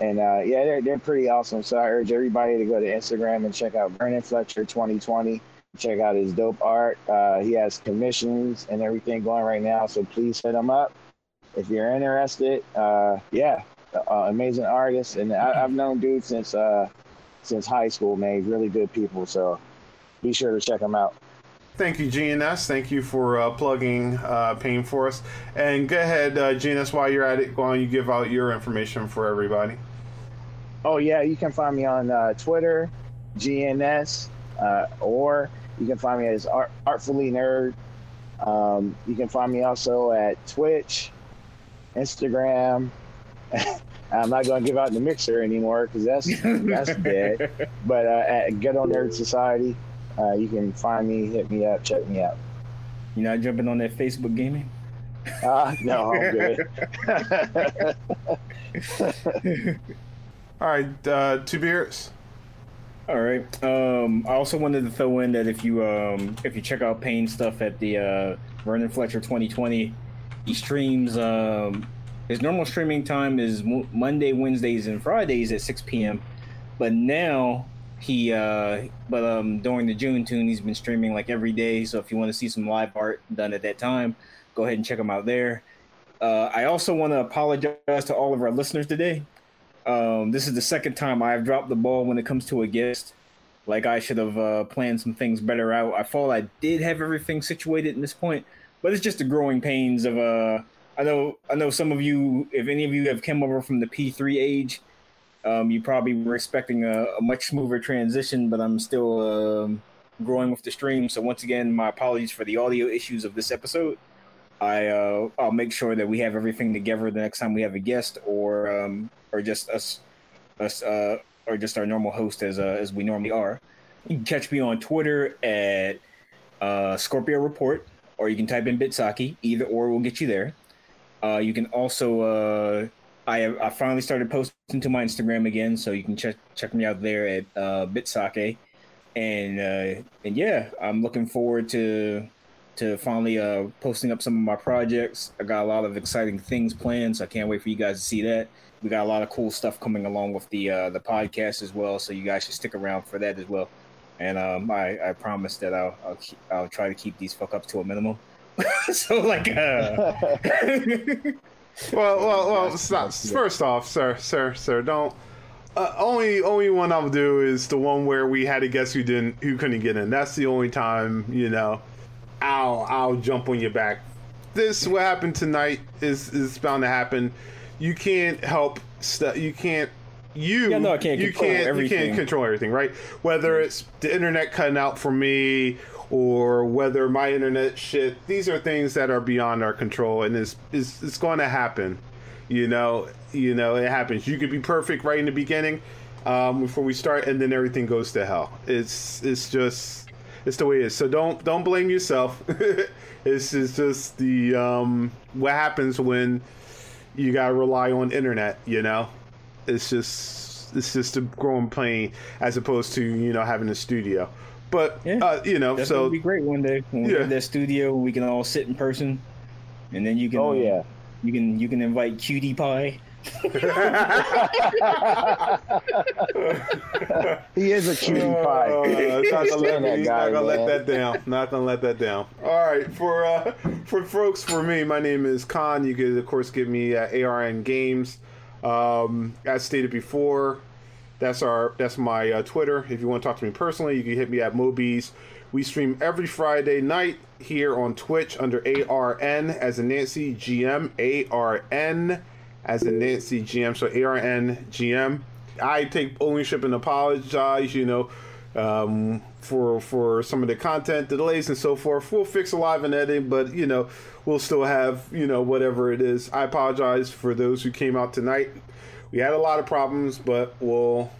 And uh, yeah, they're they're pretty awesome. So I urge everybody to go to Instagram and check out Vernon Fletcher 2020. Check out his dope art. Uh, he has commissions and everything going right now. So please hit him up if you're interested. Uh, yeah, amazing artist, and I, I've known dude since uh, since high school. Man, he's really good people. So be sure to check him out. Thank you, GNS. Thank you for uh, plugging uh, Payne for us. And go ahead, uh, GNS, while you're at it, go on, you give out your information for everybody. Oh yeah, you can find me on uh, Twitter, GNS, uh, or you can find me as Art- Artfully Nerd. Um, you can find me also at Twitch, Instagram. I'm not going to give out the mixer anymore because that's that's dead. But uh, at Ghetto Nerd Society, uh, you can find me, hit me up, check me out. You're not jumping on that Facebook gaming? Uh, no, I'm good. All right, uh, Two Beards. All right. Um, I also wanted to throw in that if you um, if you check out Payne stuff at the uh, Vernon Fletcher 2020, he streams. Um, his normal streaming time is Mo- Monday, Wednesdays, and Fridays at 6 p.m. But now he, uh, but um, during the June tune, he's been streaming like every day. So if you want to see some live art done at that time, go ahead and check him out there. Uh, I also want to apologize to all of our listeners today. Um, this is the second time I've dropped the ball when it comes to a guest. Like I should have uh, planned some things better out. I thought I did have everything situated in this point, but it's just the growing pains of uh. I know I know some of you, if any of you have come over from the P3 age, um, you probably were expecting a, a much smoother transition, but I'm still um, growing with the stream. So once again, my apologies for the audio issues of this episode. I uh, I'll make sure that we have everything together the next time we have a guest or um, or just us us uh, or just our normal host as uh, as we normally are. You can catch me on Twitter at uh, Scorpio Report, or you can type in Bitsaki. Either or will get you there. Uh, you can also uh, I I finally started posting to my Instagram again, so you can check check me out there at uh, Bitsake. And uh, and yeah, I'm looking forward to to finally uh, posting up some of my projects. I got a lot of exciting things planned, so I can't wait for you guys to see that. We got a lot of cool stuff coming along with the uh, the podcast as well, so you guys should stick around for that as well. and um, I I promise that I'll I'll, I'll try to keep these fuck ups to a minimum. so like, uh, well, well, well. Stop. First off, sir, sir, sir, don't. Uh, only only one I'll do is the one where we had a guest who didn't who couldn't get in. That's the only time you know. I'll I'll jump on your back. This what happened tonight is is bound to happen. You can't help stuff. You can't. You Yeah, no, I can't you control can't you everything. can't control everything, right? Whether it's the internet cutting out for me or whether my internet shit. These are things that are beyond our control, and it's it's, it's going to happen. You know, you know, it happens. You could be perfect right in the beginning, um, before we start, and then everything goes to hell. It's it's just it's the way it is. So don't don't blame yourself. this is just the um, what happens when you gotta rely on internet. You know, it's just it's just a growing pain as opposed to you know having a studio. But Yeah. uh, you know, so gonna be great one day when we Yeah. have that studio. We can all sit in person, and then you can. oh yeah. You can you can invite Cutie Pie. He is a cutie Uh, pie. not gonna, let, that me- guy, not gonna let that down. Not gonna let that down. All right, for uh, for folks, for me, my name is Khan. You can of course give me at ARN Games. Um, as stated before, that's our that's my uh, Twitter. If you want to talk to me personally, you can hit me at Mobies. We stream every Friday night here on Twitch under ARN as a Nancy GM. ARN as a Nancy GM. So ARN GM. I take ownership and apologize. You know. Um, for for some of the content the delays and so forth, we'll fix a live and editing, but you know we'll still have you know whatever it is. I apologize for those who came out tonight. We had a lot of problems, but we'll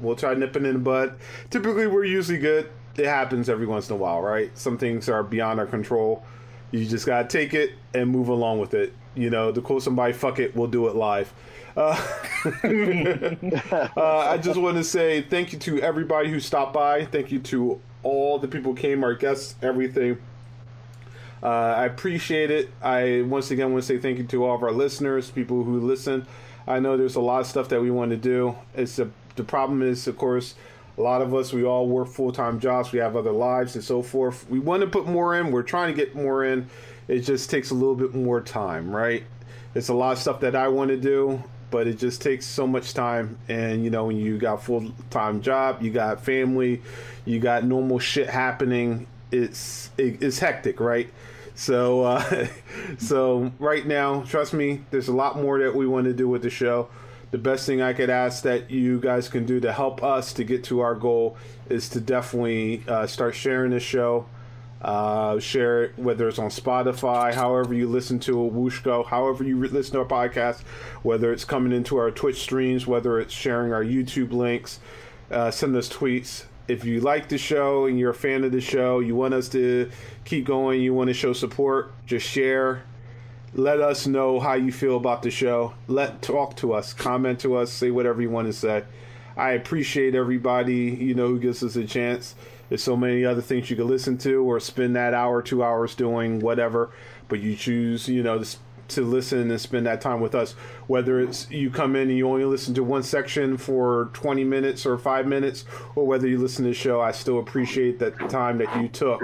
we'll try nipping in the bud. Typically, we're usually good. It happens every once in a while, right? Some things are beyond our control. You just gotta take it and move along with it. You know, to quote somebody, "Fuck it, we'll do it live." Uh, uh, I just want to say thank you to everybody who stopped by. Thank you to all the people who came, our guests, everything. Uh, I appreciate it. I once again want to say thank you to all of our listeners, people who listen. I know there's a lot of stuff that we want to do. It's a, the problem is, of course, a lot of us we all work full time jobs. We have other lives and so forth. We want to put more in. We're trying to get more in. It just takes a little bit more time, right? It's a lot of stuff that I want to do, but it just takes so much time. And you know, when you got full time job, you got family, you got normal shit happening. It's it, it's hectic, right? So, uh, so right now, trust me, there's a lot more that we want to do with the show. The best thing I could ask that you guys can do to help us to get to our goal is to definitely uh, start sharing the show. Uh, share it whether it's on Spotify, however you listen to a Wooshko, however you re- listen to our podcast, whether it's coming into our Twitch streams, whether it's sharing our YouTube links. Uh, send us tweets if you like the show and you're a fan of the show, you want us to keep going, you want to show support, just share. Let us know how you feel about the show. Let talk to us, comment to us, say whatever you want to say. I appreciate everybody, you know, who gives us a chance. There's so many other things you could listen to or spend that hour, two hours doing whatever, but you choose, you know, to, listen and spend that time with us. Whether it's you come in and you only listen to one section for 20 minutes or five minutes, or whether you listen to the show, I still appreciate that time that you took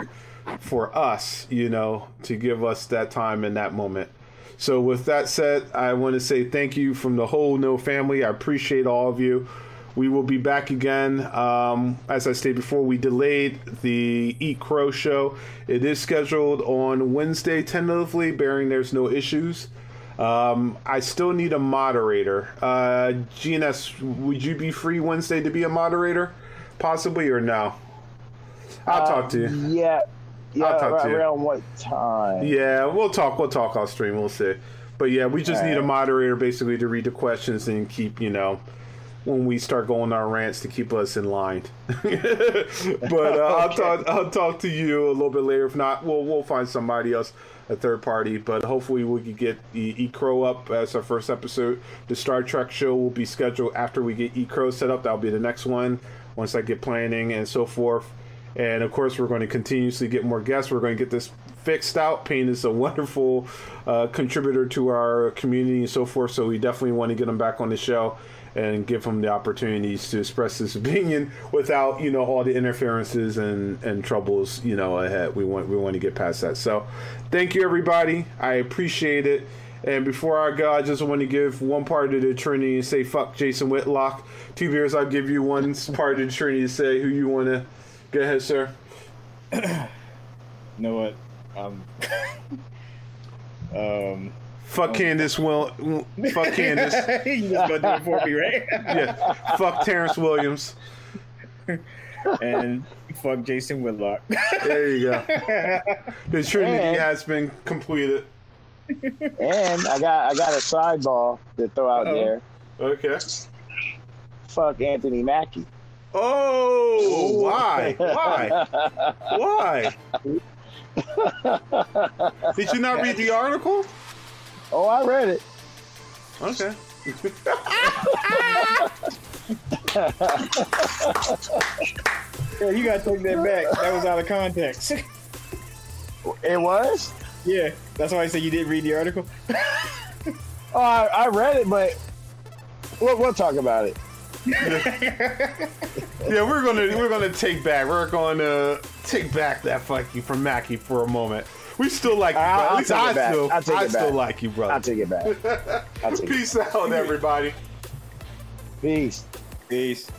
for us, you know, to give us that time in that moment. So, with that said, I want to say thank you from the whole No family. I appreciate all of you. We will be back again. Um, as I stated before, we delayed the Eat Crow show. It is scheduled on Wednesday, tentatively, bearing there's no issues. Um, I still need a moderator. Uh, GNS, would you be free Wednesday to be a moderator? Possibly or no? I'll talk to you. Yeah. Yeah, I'll talk right, to you. around what time? Yeah, we'll talk. We'll talk off stream. We'll see. But yeah, we just need a moderator basically to read the questions and keep you know when we start going on our rants to keep us in line. but uh, I'll talk. I'll talk to you a little bit later. If not, we'll we'll find somebody else, a third party. But hopefully we can get E E Crow up as our first episode. The Star Trek show will be scheduled after we get E Crow set up. That'll be the next one once I get planning and so forth. And of course, we're going to continuously get more guests. We're going to get this fixed out. Payne is a wonderful uh, contributor to our community and so forth. So we definitely want to get him back on the show and give him the opportunities to express his opinion without you know all the interferences and and troubles you know ahead. We want we want to get past that. So thank you everybody. I appreciate it. And before I go, I just want to give one part of the Trinity and say fuck Jason Whitlock. Two Beards, I'll give you one part of the Trinity to say who you want to. Go ahead, sir. You know what? Um, um, Fuck Candace Will. Fuck Candace. you just gonna do it for me, right? Yeah. Fuck Terrence Williams. and fuck Jason Whitlock. There you go. The Trinity And- has been completed. And I got I got a sideball to throw out Uh-oh. there. Okay. Fuck Anthony Mackie. Oh, why? Why? Why? Did you not read the article? Oh, I read it. Okay. Yeah, you gotta take that back. That was out of context. It was. yeah, that's why I said you didn't read the article. Oh, I, I read it, but we'll, we'll talk about it. Yeah, we're gonna we're gonna take back. We're gonna take back that fuck you from Mackie for a moment. We still like you, I'll- brother. At I'll least take I it back. still I'll take I still back. like you, brother. I'll take it back. I'll take it. Peace out, everybody. Peace. Peace.